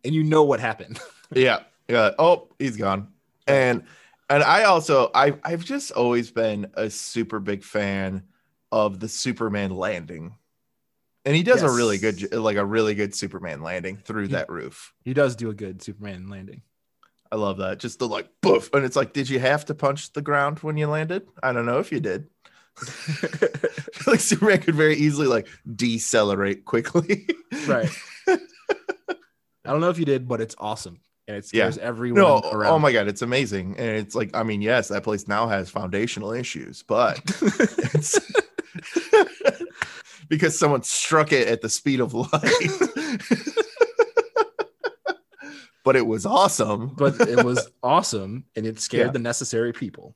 and you know what happened. Yeah. Yeah. Oh, he's gone. And and I also I I've just always been a super big fan of the Superman landing. And he does a really good like a really good Superman landing through He- that roof. He does do a good Superman landing. I love that. Just the like poof. And it's like, did you have to punch the ground when you landed? I don't know if you did. like Superman could very easily like decelerate quickly. right. I don't know if you did, but it's awesome. And it Yeah. scares everyone no, around. oh my god, it's amazing. And it's like, I mean, yes, that place now has foundational issues, but it's because someone struck it at the speed of light. but it was awesome. but it was awesome and it scared Yeah. the necessary people.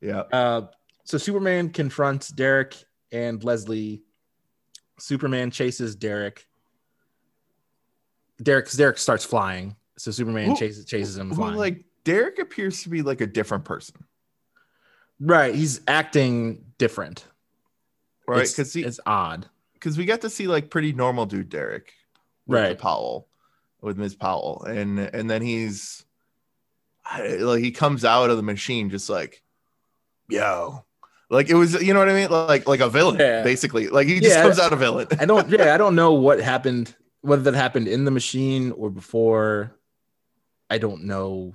Yeah. Uh, so Superman confronts Derek and Leslie. Superman chases Derek. Derek, Derek starts flying. So Superman Who- chases chases him Who, flying. like Derek appears to be like a different person, right, he's acting different. Right? Because it's odd. because we got to see like pretty normal dude Derek, with Right. Powell, with Ms. Powell, and and then he's like he comes out of the machine just like, yo, like it was you know what I mean, like like a villain Yeah. basically, like he just Yeah. comes out a villain. I don't. Yeah, I don't know what happened. Whether that happened in the machine or before, I don't know.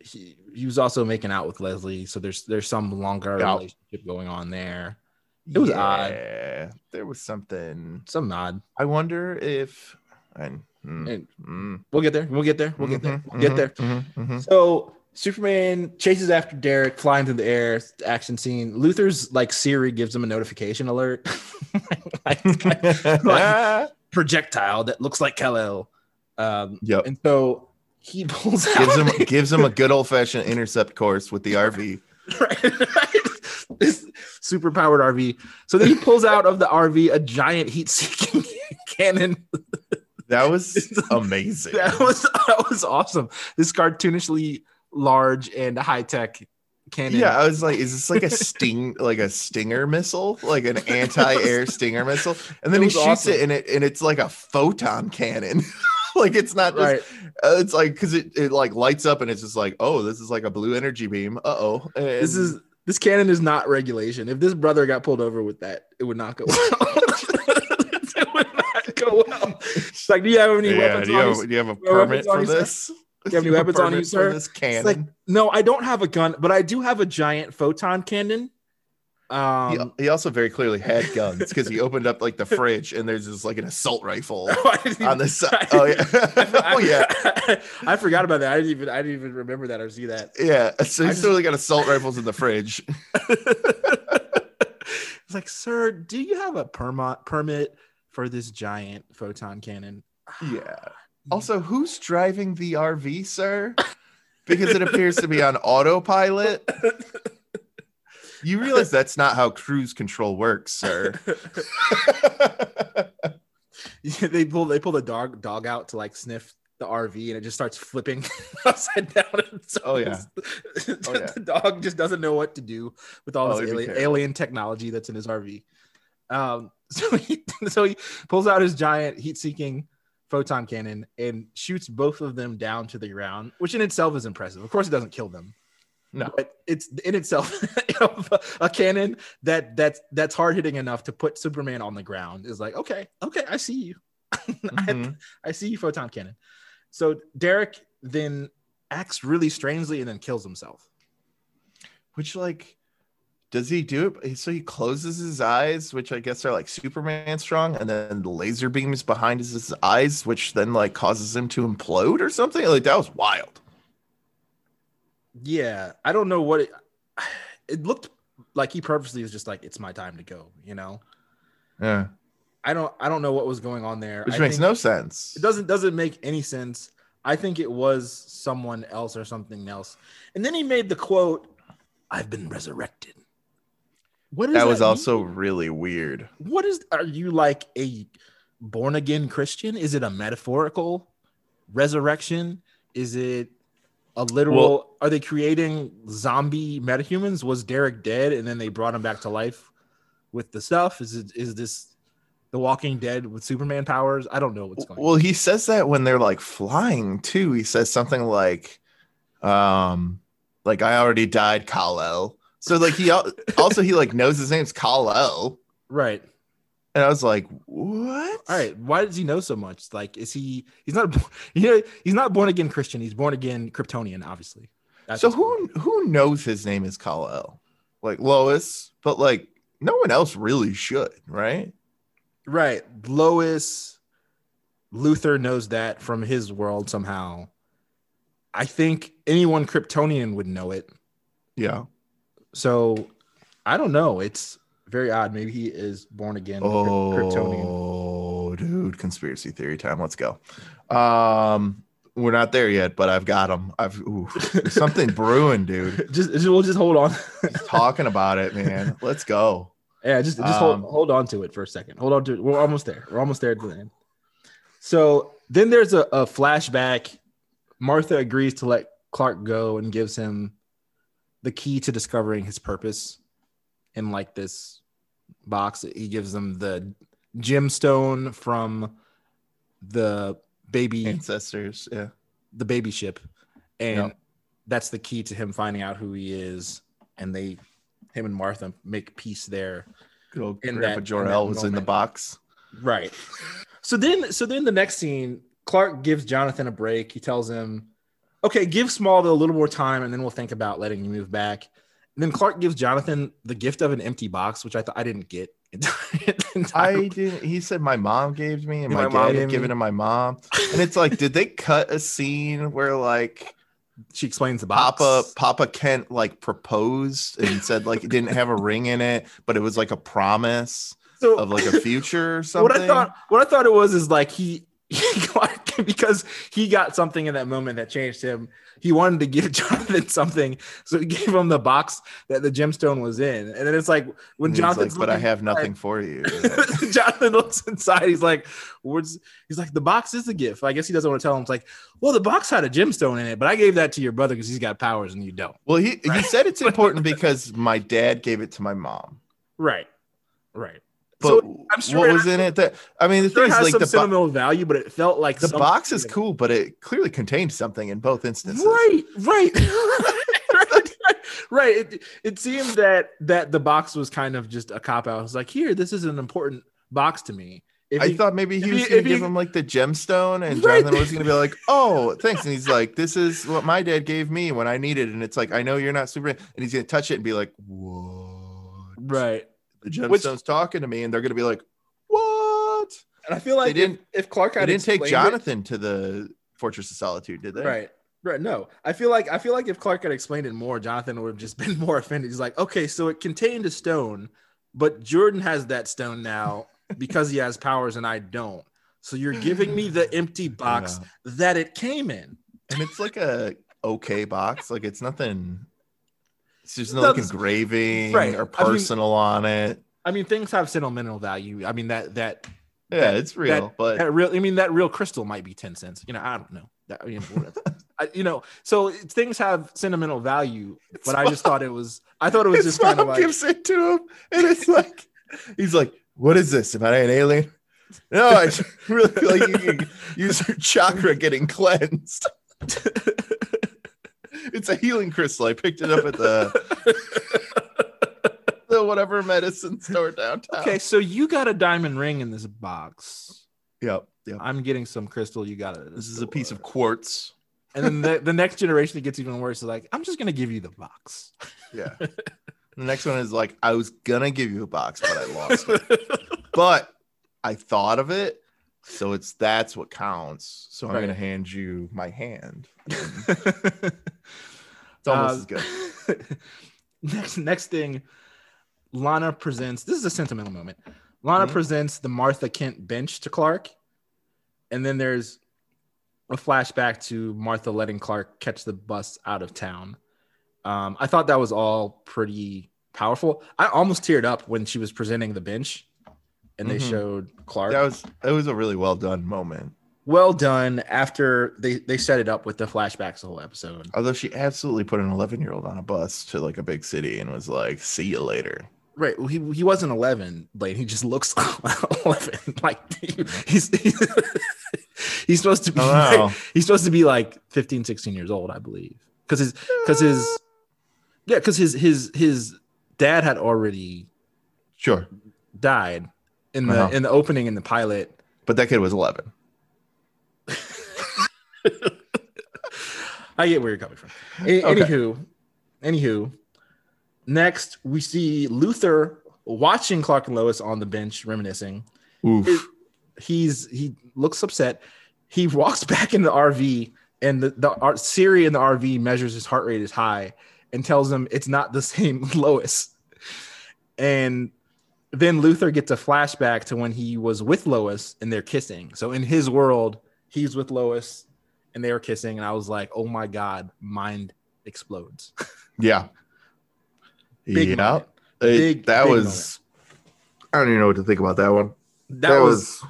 He, he was also making out with Leslie, so there's there's some longer Yeah. relationship going on there. It was odd. Yeah, there was something. Some odd. I wonder if and. mm, And mm, we'll get there. We'll get there. We'll get there. We'll get mhm, there. mhm, mhm. So Superman chases after Derek, flying through the air. Action scene. Luthor's like Siri gives him a notification alert. like, like, projectile that looks like Kal-El. Um, Yep. and so he pulls out gives him gives him a good old fashioned intercept course with the RV. right, right. this super powered RV. So then he pulls out of the RV a giant heat seeking cannon. That was amazing. That was that was awesome. This cartoonishly large and high tech cannon. Yeah, I was like, is this like a sting, like a stinger missile, like an anti-air stinger missile? And then he shoots awesome. it, and it and it's like a photon cannon. like it's not just, right. uh, it's like because it it like lights up, and it's just like, oh, this is like a blue energy beam. Uh oh, This is this cannon is not regulation. If this brother got pulled over with that, it would not go well. it would not go well. It's like, do you have any yeah. weapons Do you on have, you? do you have a permit for this? Do you have any weapons on you, sir? This It's cannon. like, no, I don't have a gun, but I do have a giant photon cannon. He, Um, he also very clearly had guns because he opened up like the fridge, and there's just like an assault rifle on the side. Oh yeah, oh yeah. I forgot about that. I didn't even I didn't even remember that or see that. Yeah, so he's just- totally got assault rifles in the fridge. it's like, sir, do you have a permit permit for this giant photon cannon? Yeah. Also, who's driving the RV, sir? Because it appears to be on autopilot. You realize that's not how cruise control works, sir. Yeah, they pull they pull the dog dog out to like sniff the RV and it just starts flipping upside down. So Oh, yeah. the, Oh, yeah. the dog just doesn't know what to do with all Oh, this alien, alien technology that's in his RV. Um, so he so he pulls out his giant heat-seeking photon cannon and shoots both of them down to the ground, which in itself is impressive. Of course, it doesn't kill them. No. but it's in itself a cannon that that's that's hard hitting enough to put Superman on the ground. Is like okay, okay, I see you. Mhm. I see you, photon cannon. So Derek then acts really strangely and then kills himself. Which, like, Does he do it? So he closes his eyes, which I guess are like Superman strong, and then the laser beams behind his, his eyes, which then like causes him to implode or something. Like that was wild. Yeah, I don't know what it. It looked like he purposely was just like, "It's my time to go," you know. Yeah, I don't. I don't know what was going on there. which I makes no sense. It doesn't doesn't make any sense. I think it was someone else or something else. And then he made the quote, "I've been resurrected." What does That was also really weird. What is? Are you like a born again Christian? Is it a metaphorical resurrection? Is it a literal? Well- are they creating zombie metahumans? Was Derek dead and then they brought him back to life with the stuff? Is it? Is this the Walking Dead with Superman powers? I don't know what's going. on. Well, he says that when they're like flying too. He says something like, um, like I already died, Kal-El. So like he also he like knows his name's Kal-El. Right. And I was like, what? All right. Why does he know so much? Like, is he? He's not. You know, he's not born again Christian. He's born again Kryptonian. Obviously. That's So who who knows his name is Kal-El? Like Lois, but like no one else really should, right? Right. Lois, Luthor knows that from his world somehow. I think anyone Kryptonian would know it. Yeah. So I don't know. It's very odd. Maybe he is born again Kryp- Kryptonian. Oh, dude, conspiracy theory time. Let's go. Um, we're not there yet, but I've got him. I've ooh, something brewing, dude. Just, just- we'll just hold on. Talking about it, man. Let's go. yeah, just just Um, hold hold on to it for a second. Hold on to it. We're almost there. We're almost there to the end. So then there's a, a flashback. Martha agrees to let Clark go and gives him the key to discovering his purpose in like this box. He gives them the gemstone from the baby Ancestors. Yeah. the baby ship and Yeah. that's the key to him finding out who he is and they him and martha make peace there Good old In Grandpa Jor-El was in the box. right so then so then the next scene clark gives jonathan a break he tells him okay give smallville a little more time and then we'll think about letting you move back then clark gives jonathan the gift of an empty box which i thought i didn't get I didn't. He said my mom gave me, and Yeah, my, my mom dad gave had given to my mom. And it's like, did they cut a scene where like she explains the box Papa Papa Kent like proposed and said like it didn't have a ring in it, but it was like a promise so of like a future or something? what I thought what I thought it was is like he, he because he got something in that moment that changed him. He wanted to give Jonathan something, so he gave him the box that the gemstone was in. And then it's like when Jonathan's like, but I have inside- nothing for you. Jonathan looks inside. He's like, "What's?" He's like, "The box is a gift." I guess he doesn't want to tell him. It's like, "Well, the box had a gemstone in it, but I gave that to your brother because he's got powers and you don't." well, he he Right. said it's important because my dad gave it to my mom. Right, right. But so I'm sure what was has- in it? That I mean, the Sure, thing is has like some the bo- sentimental value, but it felt like the box is cool, but it clearly contained something in both instances. Right, right, right, right. It, it seemed that that the box was kind of just a cop out. It was like, here, this is an important box to me. If I you- thought maybe he was gonna give you- him like the gemstone, and Right. Jonathan was going to be like, "Oh, thanks," and he's like, "This is what my dad gave me when I needed," and it's like, "I know you're not super," and he's going to touch it and be like, "What?" right. The Which- gemstone's talking to me, and they're going to be like, "What?" And I feel like They didn't- if, if Clark They didn't take explained it- Jonathan to the Fortress of Solitude, did they? right, right. No, I feel like I feel like if Clark had explained it more, Jonathan would have just been more offended. He's like, okay, so it contained a stone, but Jordan has that stone now because he has powers and I don't. So you're giving me the empty box that it came in. and it's like a okay box. Like it's nothing. It's just no No, like engraving right. or I mean- personal on it. I mean, things have sentimental value. I mean that that Yeah, it's real, but that real. I mean that real crystal might be ten cents. You know, I don't know. That, you know. I, you know, so things have sentimental value. But I just thought it was. I thought it was just kind of like. gives it to him, and it's like he's like, "What is this? Am I an alien?" No, I really feel like you can use your chakra getting cleansed. It's a healing crystal. I picked it up at the the whatever medicine store downtown. okay, so you got a diamond ring in this box. Yep. Yep. I'm getting some crystal. You got it. This is a piece of quartz. And then the, the next generation it gets even worse. Is like, I'm just gonna give you the box. Yeah. The next one is like, I was gonna give you a box, but I lost it. but I thought of it, so it's that's what counts. So I'm gonna hand you my hand. It's almost Um, as good. next next thing, Lana presents. This is a sentimental moment. Lana Mhm. presents the Martha Kent bench to Clark, and then there's a flashback to Martha letting Clark catch the bus out of town. Um, I thought that was all pretty powerful. I almost teared up when she was presenting the bench, and they Mhm. showed Clark. That was it was a really well done moment. Well done. After they they set it up with the flashbacks the whole episode. Although she absolutely put an 11 year old on a bus to like a big city and was like, "See you later." Right. Well, he he wasn't 11, Blade. He just looks 11. Like he- he's he's supposed to be Oh, like- he's supposed to be like 15, 16 years old, I believe. Cuz his cuz his yeah, cuz his his his dad had already Sure, died in the Uh-huh. in the opening in the pilot. but that kid was 11. I get where you're coming from. A- Okay. Anywho, anywho, next we see Luthor watching Clark and Lois on the bench reminiscing. He's he looks upset. He walks back in the RV, and the the R- Siri in the RV measures his heart rate is high and tells him it's not the same Lois. And then Luthor gets a flashback to when he was with Lois and they're kissing. So in his world, he's with Lois and they were kissing, and I was like, "Oh my god, mind explodes." Yeah. Big yeah. moment. It- Big- that big was. I don't even know what to think about that one. That, was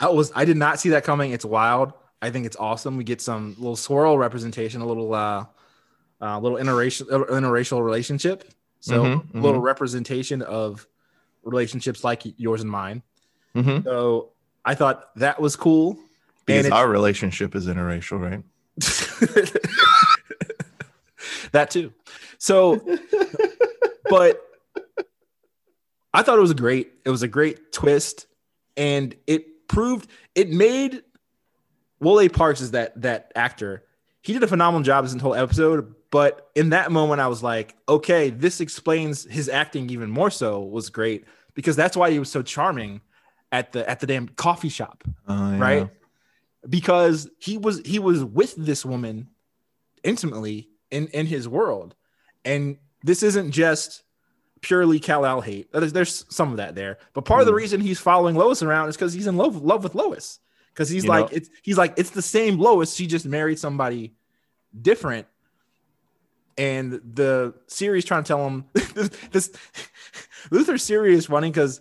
That was I did not see that coming. It's wild. I think it's awesome. We get some little swirl representation, a little uh, uh little interracial uh, interracial relationship. So Mhm, a little representation of relationships like yours and mine. Mhm. So I thought that was cool. Because our relationship is interracial, right? that too. So, but I thought it was a great. It was a great twist, and it proved it made Wole Parks is that that actor. He did a phenomenal job in this whole episode, but in that moment, I was like, okay, this explains his acting even more. So was great because that's why he was so charming at the at the damn coffee shop Oh, yeah. right because he was he was with this woman intimately in in his world. And this isn't just purely Kal-El hate. There's, there's some of that there. But part of the Mm. reason he's following Lois around is because he's in love love with Lois. Because he's You like know- it's he's like it's the same Lois. She just married somebody different. And the series trying to tell him this, this Luthor's serious running because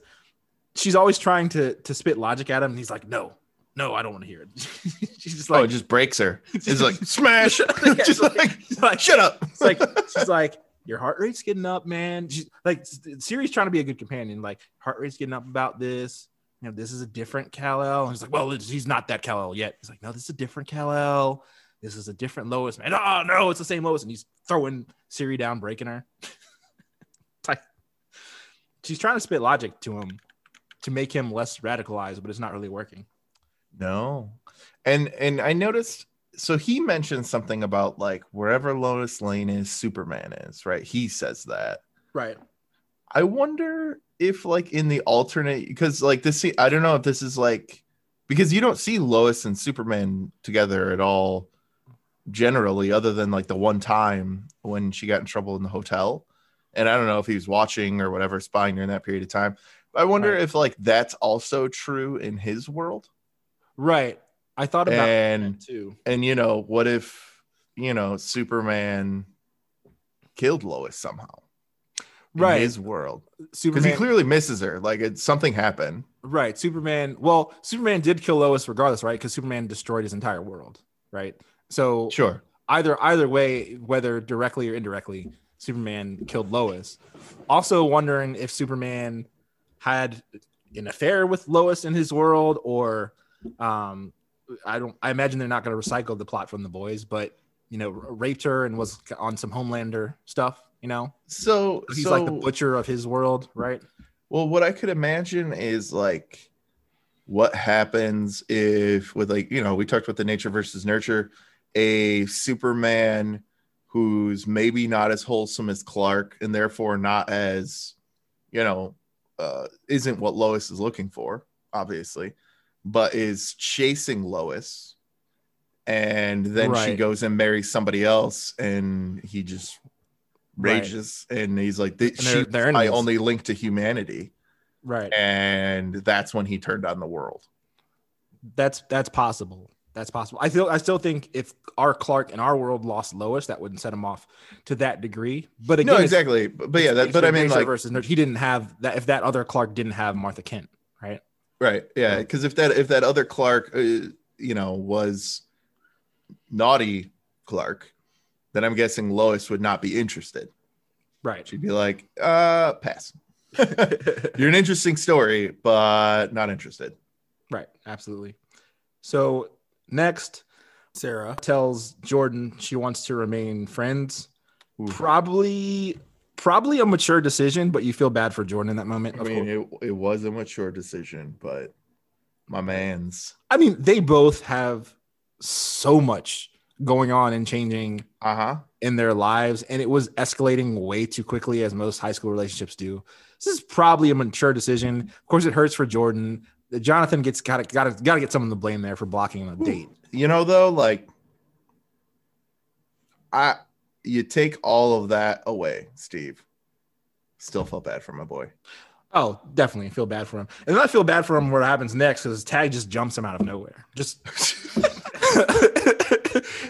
she's always trying to to spit logic at him. And he's like no no i don't want to hear it. She's just like, oh, it just breaks her. It's like smash. Yeah, just like, she's like shut up. it's like she's like your heart rate's getting up man. She's like Siri's trying to be a good companion like heart rate's getting up about this. You know this is a different Kal-El. And he's like well he's not that Kal-El yet. He's like no this is a different Kal-El. This is a different Lois man oh ah, no it's the same Lois. And he's throwing Siri down breaking her. Like she's trying to spit logic to him to make him less radicalized but it's not really working No. And and I noticed so he mentioned something about like wherever Lois Lane is, Superman is, right? He says that. right I wonder if like in the alternate because like this I don't know if this is like because you don't see Lois and Superman together at all generally other than like the one time when she got in trouble in the hotel and I don't know if he was watching or whatever spying during that period of time but I wonder Right. if like that's also true in his world right I thought about and that too and you know what if you know Superman killed Lois somehow in Right. his world because he clearly misses her like it's something happened Right. Superman. Well, Superman did kill Lois regardless, right? Because Superman destroyed his entire world, right? So sure either either way, whether directly or indirectly, Superman killed Lois. Also wondering if Superman had an affair with Lois in his world, or um, I don't. I imagine they're not going to recycle the plot from the boys, but you know, raped her and was on some Homelander stuff. You know, so he's so, like the butcher of his world, right? well what i could imagine is like what happens if with like you know we talked about the nature versus nurture a superman who's maybe not as wholesome as Clark and therefore not as, you know, uh, isn't what Lois is looking for, obviously, but is chasing Lois. And then she goes and marries somebody else, and he just Right. rages, and he's like, "Th- And they're- "She's they're my only link to humanity." Right. And that's when he turned on the world. That's that's possible. That's possible. I feel I still think if our Clark in our world lost Lois, that wouldn't set him off to that degree. But again, no, exactly. But, but yeah, that, but I mean, like, versus he didn't have that. If that other Clark didn't have Martha Kent, right? Right? Yeah, because if that if that other Clark, uh, you know, was naughty Clark, then I'm guessing Lois would not be interested. Right. She'd be like, "Uh, pass. You're an interesting story, but not interested." Right, absolutely. So next, Sarah tells Jordan she wants to remain friends. Ooh. Probably, probably a mature decision, but you feel bad for Jordan in that moment. I mean, it, it was a mature decision, but my man's. I mean, they both have so much going on and changing Uh huh. in their lives, and it was escalating way too quickly, as most high school relationships do. This is probably a mature decision. Of course, it hurts for Jordan. Jonathan gets got to got to got to get someone to blame there for blocking a date. You know, though, like, I you take all of that away, Steve. Still felt bad for my boy. Oh, definitely feel bad for him. And then I feel bad for him what happens next because Tag just jumps him out of nowhere. Just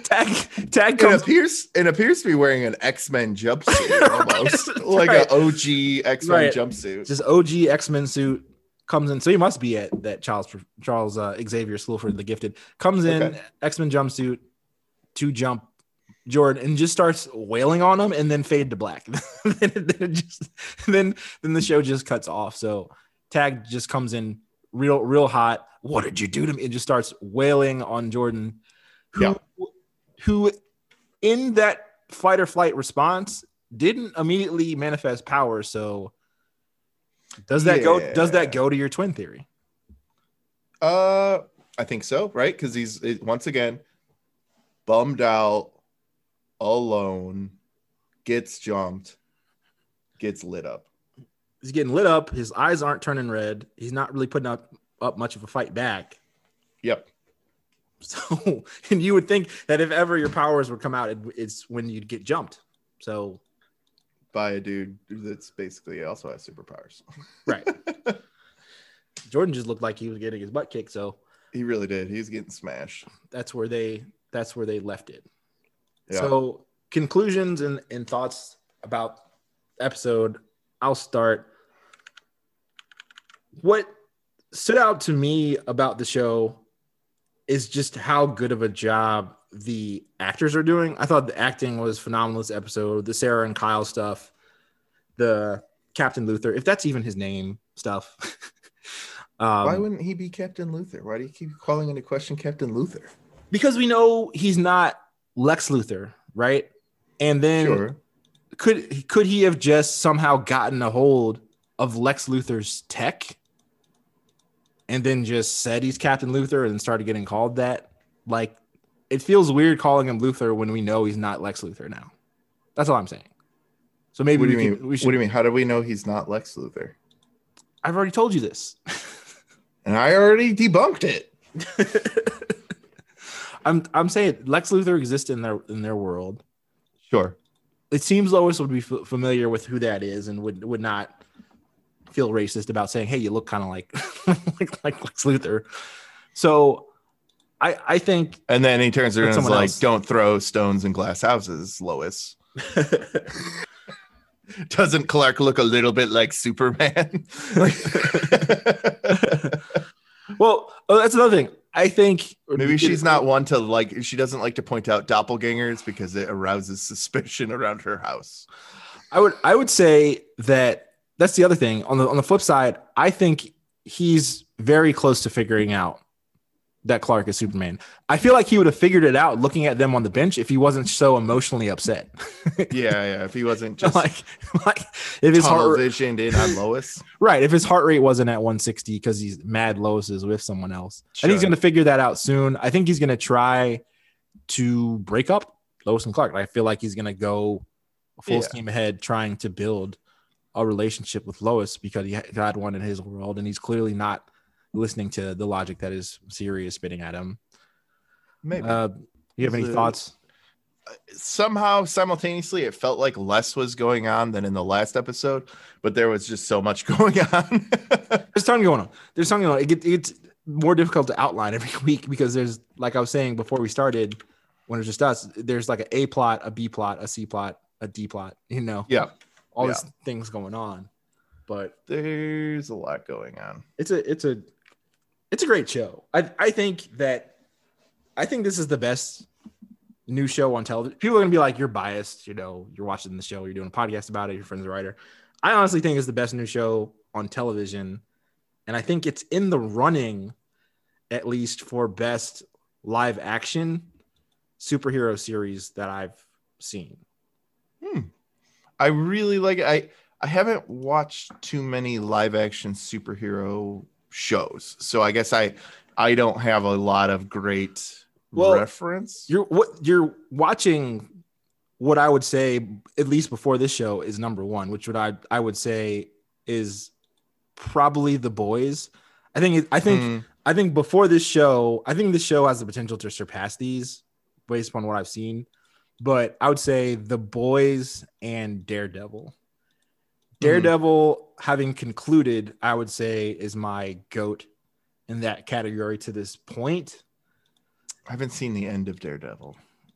Tag Tag comes It appears it appears to be wearing an X Men jumpsuit almost Right, like right. an OG X Men Right. jumpsuit. just OG X Men suit comes in. So he must be at that Charles Charles uh, Xavier School for the Gifted. Comes in Okay. X Men jumpsuit to jump Jordan and just starts wailing on him and then fade to black. then, then it just then then the show just cuts off. So Tag just comes in real real hot. What did you do to me? It just starts wailing on Jordan, who Yeah. who in that fight or flight response didn't immediately manifest power. So does that go does that go to your twin theory? Uh, I think so, right? Because he's it- once again bummed out, alone, gets jumped, gets lit up. He's getting lit up. His eyes aren't turning red. He's not really putting up up much of a fight back. Yep. So, and you would think that if ever your powers would come out, it, it's when you'd get jumped. So, By a dude that's basically also has superpowers. right. Jordan just looked like he was getting his butt kicked. So He really did. He's getting smashed. that's where they that's where they left it. Yeah. So conclusions and, and thoughts about episode. I'll start. What stood out to me about the show is just how good of a job the actors are doing. I thought the acting was phenomenal this episode. The Sarah and Kyle stuff, the Captain Luthor, if that's even his name, stuff. um, Why wouldn't he be Captain Luthor? Why do you keep calling into question Captain Luthor? because we know he's not Lex Luthor, right? And then Sure. could could he have just somehow gotten a hold of Lex Luthor's tech and then just said he's Captain Luthor and started getting called that? Like it feels weird calling him Luthor when we know he's not Lex Luthor now. That's all I'm saying. So maybe What do we, you can, we should What do you mean? How do we know he's not Lex Luthor? I've already told you this. And I already debunked it. I'm I'm saying Lex Luthor exists in their in their world. Sure. it seems Lois would be f- familiar with who that is and would would not feel racist about saying, "Hey, you look kind of like like like Lex Luthor." So, I I think And then he turns around and is like, else. "Don't throw stones in glass houses, Lois." Doesn't Clark look a little bit like Superman? well, oh, that's another thing. I think Maybe she's not one to like. She doesn't like to point out doppelgangers because it arouses suspicion around her house. I would I would say that that's the other thing. On the on the flip side, I think he's very close to figuring out that Clark is Superman. I feel like he would have figured it out looking at them on the bench if he wasn't so emotionally upset. Yeah, yeah. If he wasn't just like like if his heart visioned in on Lois, right if his heart rate wasn't at 160 because he's mad Lois is with someone else. I think he's going to figure that out soon. I think he's going to try to break up Lois and Clark. I feel like he's gonna go full Yeah. steam ahead trying to build a relationship with Lois because he had one in his world, and he's clearly not listening to the logic that is Siri's spitting at him. Maybe. Uh, you have any thoughts? Somehow, simultaneously, it felt like less was going on than in the last episode, but there was just so much going on. There's ton going on. There's something going on. It gets, it gets more difficult to outline every week because there's, like I was saying before we started, when it's just us, there's like an A plot, a B plot, a C plot, a D plot. You know, yeah, all yeah. these things going on. But there's a lot going on. it's a it's a it's a great show. I I think that I think this is the best new show on television. People are gonna be like, you're biased, you know, you're watching the show, you're doing a podcast about it, your friend's a writer. I honestly think it's the best new show on television. And I think it's in the running, at least for best live action superhero series that I've seen. Hmm. I really like it. I I haven't watched too many live action superhero shows, so I guess I I don't have a lot of great Well, reference. You're what you're watching what I would say, at least before this show, is number one, which would I I would say is probably the boys. I think I think Mm, I think before this show, I think this show has the potential to surpass these based upon what I've seen. But I would say the boys and Daredevil. Daredevil, having concluded, I would say is my goat in that category to this point. I haven't seen the end of Daredevil.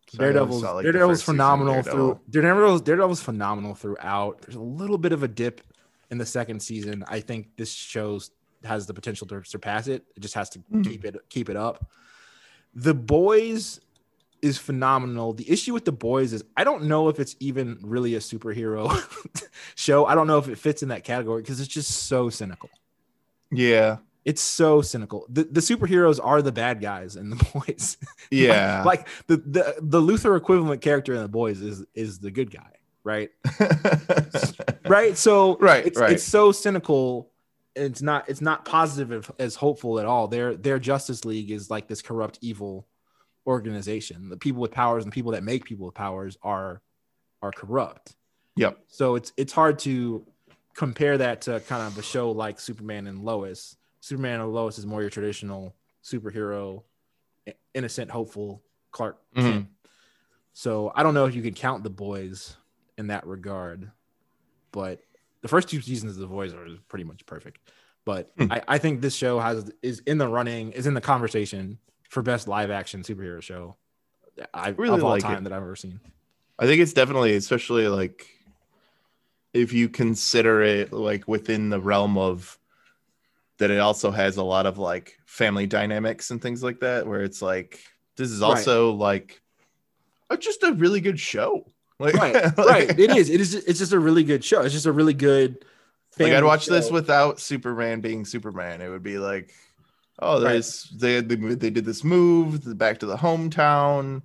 So Daredevil's saw, like, Daredevil's first season of phenomenal Daredevil. through Daredevil's Daredevil's phenomenal throughout. There's a little bit of a dip in the second season. I think this shows has the potential to surpass it. It just has to Mhm. keep it keep it up. The boys is phenomenal. The issue with the boys is I don't know if it's even really a superhero show. I don't know if it fits in that category because it's just so cynical. Yeah, It's so cynical. The, the superheroes are the bad guys and the boys. yeah. like the, the the Luthor equivalent character in the boys is is the good guy, right? Right. So Right, it's, right. it's so cynical. It's not it's not positive as hopeful at all. Their their Justice League is like this corrupt evil organization. The people with powers and people that make people with powers are are corrupt. yep. So it's it's hard to compare that to kind of a show like Superman and Lois. Superman and Lois is more your traditional superhero, innocent, hopeful Clark Mhm. Kent. So I don't know if you can count the boys in that regard, but the first two seasons of the boys are pretty much perfect. But Hmm. I, I think this show has is in the running, is in the conversation for best live action superhero show I Really of all like time it. that I've ever seen. I think it's definitely, especially like if you consider it like within the realm of that, it also has a lot of like family dynamics and things like that, where it's like this is Right. also like a, just a really good show. Like, right like- right it is it is it's just a really good show it's just a really good Like I'd watch this without Superman being Superman. It would be like, oh, Right. there's they, they they did this move back to the hometown,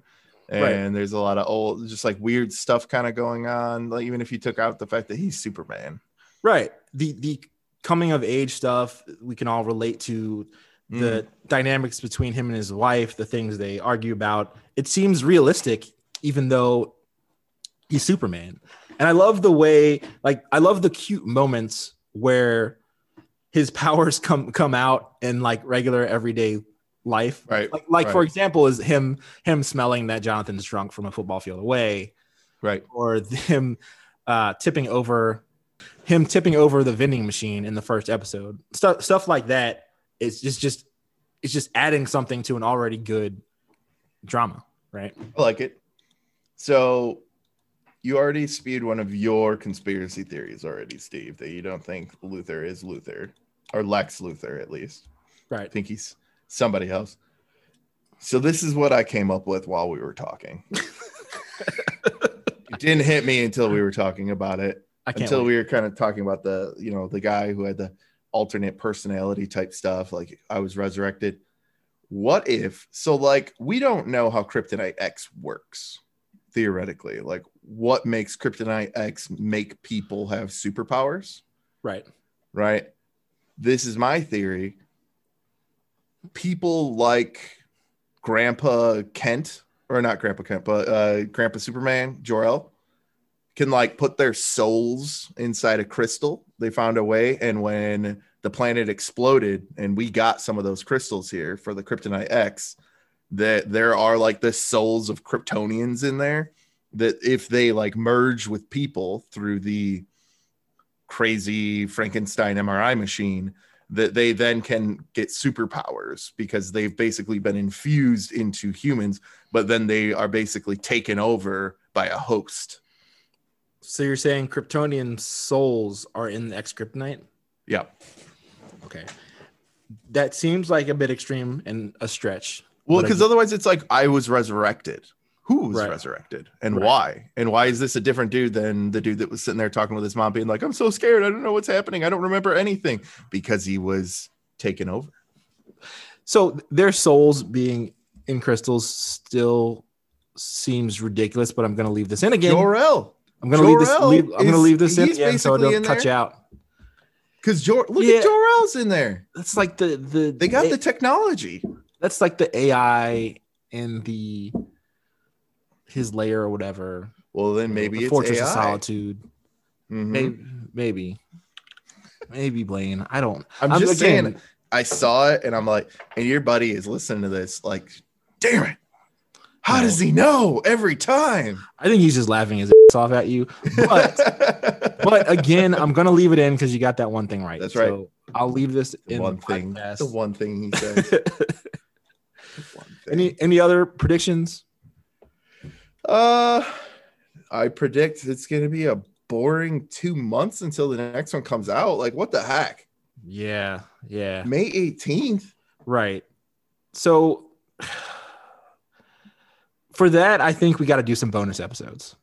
and Right. there's a lot of old, just like weird stuff kind of going on. Like even if you took out the fact that he's Superman, right the the coming of age stuff we can all relate to the Mm. dynamics between him and his wife the things they argue about it seems realistic even though he's superman and i love the way like i love the cute moments where his powers come come out in like regular everyday life. Right, like, like for example is him him smelling that jonathan's drunk from a football field away. Right, or him uh, tipping over him tipping over the vending machine in the first episode. Stuff stuff like that it's just just it's just adding something to an already good drama right? I like it. So you already spewed one of your conspiracy theories already, Steve, that you don't think Luthor is Luthor or Lex Luthor at least. Right. I think he's somebody else. So this is what I came up with while we were talking. it didn't hit me until we were talking about it. Until wait. we were kind of talking about the, you know, the guy who had the alternate personality type stuff, like I was resurrected. What if so like we don't know how Kryptonite X works theoretically. Like what makes Kryptonite X make people have superpowers? right right? This is my theory. People like Grandpa Kent or not Grandpa Kent, but uh, Grandpa Superman, Jor-El, can like put their souls inside a crystal. They found a way, and when the planet exploded, and we got some of those crystals here for the Kryptonite X, that there are like the souls of Kryptonians in there. That if they like merge with people through the crazy Frankenstein MRI machine, that they then can get superpowers because they've basically been infused into humans, but then they are basically taken over by a host. So you're saying Kryptonian souls are in the X Kryptonite? Yeah. Okay. That seems like a bit extreme and a stretch. Well, because otherwise it's like I was resurrected. Who was Right. resurrected and Right. why? And why is this a different dude than the dude that was sitting there talking with his mom, being like, I'm so scared. I don't know what's happening. I don't remember anything because he was taken over. So their souls being in crystals still seems ridiculous, but I'm going to leave this in again. Jor-El. I'm going to leave this. Leave, I'm going to leave this in again so I basically don't cut you out. Because Jor look Yeah. at Jor-El's in there. That's like the the They got the technology. that's like the AI and the his layer or whatever. Well, then maybe the it's Fortress AI. of Solitude. Mhm. Maybe, maybe, maybe Blaine. I don't. I'm, I'm- just again- saying. I saw it and I'm like, and your buddy is listening to this, like, damn it. How No. does he know every time? I think he's just laughing his ass off at you. But but again, I'm gonna leave it in because you got that one thing right. That's right. So I'll leave this the in one thing, podcast. the one thing he thing. any any other predictions? Uh, I predict it's going to be a boring two months until the next one comes out. Like, what the heck? Yeah, yeah, May 18th. right. So for that, I think we got to do some bonus episodes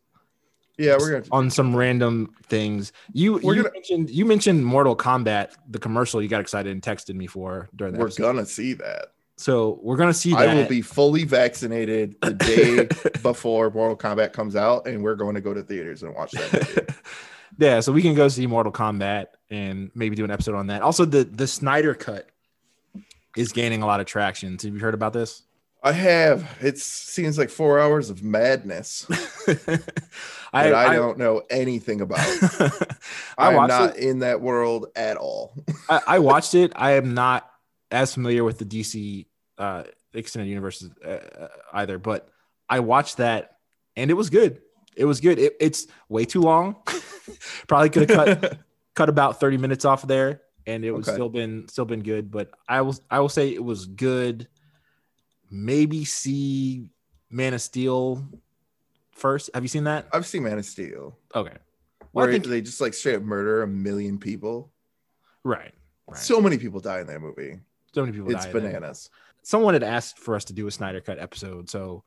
Yeah, we're to. on some random things. You you gonna- mentioned you mentioned Mortal Kombat, the commercial. You got excited and texted me for during the We're episode. going to see that. So we're gonna see that. I will be fully vaccinated the day before Mortal Kombat comes out, and we're going to go to theaters and watch that. yeah, so we can go see Mortal Kombat and maybe do an episode on that. Also, the the Snyder cut is gaining a lot of traction. Have you heard about this? I have. It seems like four hours of madness I, I, I, don't know anything about. I I'm watched not it. in that world at all. I, I watched it. I am not as familiar with the DC uh, extended universe uh, uh, either, but I watched that and it was good. It was good. It, it's way too long. Probably could have cut cut about 30 minutes off there and it was Okay. still been still been good but i will i will say it was good maybe see man of steel first have you seen that I've seen Man of Steel, okay well, where I think, they just like straight up murder a million people. right right So many people die in that movie. so many people It's there. Someone had asked for us to do a snyder cut episode so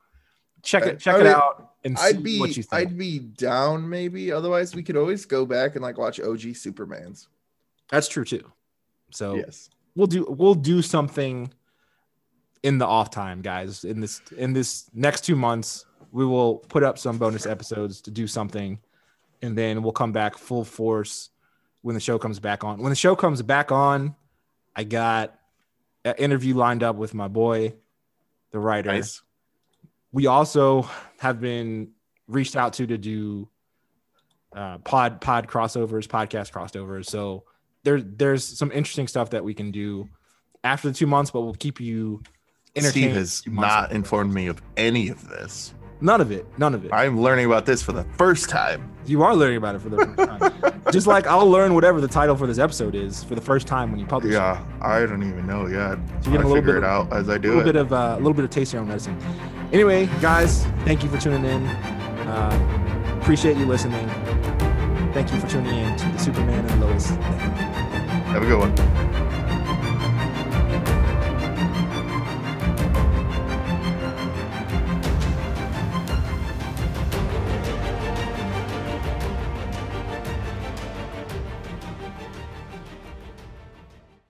check it check I it mean, out and see I'd be what you think I'd be down maybe. Otherwise, we could always go back and like watch OG Supermans. that's true too so Yes. we'll do we'll do something in the off time guys in this in this next two months we will put up some bonus episodes to do something and then we'll come back full force when the show comes back on when the show comes back on i got interview lined up with my boy the writer Nice. we also have been reached out to to do uh, pod pod crossovers, podcast crossovers. So there there's some interesting stuff that we can do after the two months, but we'll keep you entertained. Steve has not informed me of any of this. None of it. None of it. I'm learning about this for the first time. You are learning about it for the first time. Just like I'll learn whatever the title for this episode is for the first time when you publish. it. Yeah, I don't even know yet. So you get a little figure bit it of- out as I do a little it. bit of uh, a little bit of taste your own medicine. Anyway, guys, thank you for tuning in. Uh, appreciate you listening. Thank you for tuning in to the Superman and Lois. Have a good one.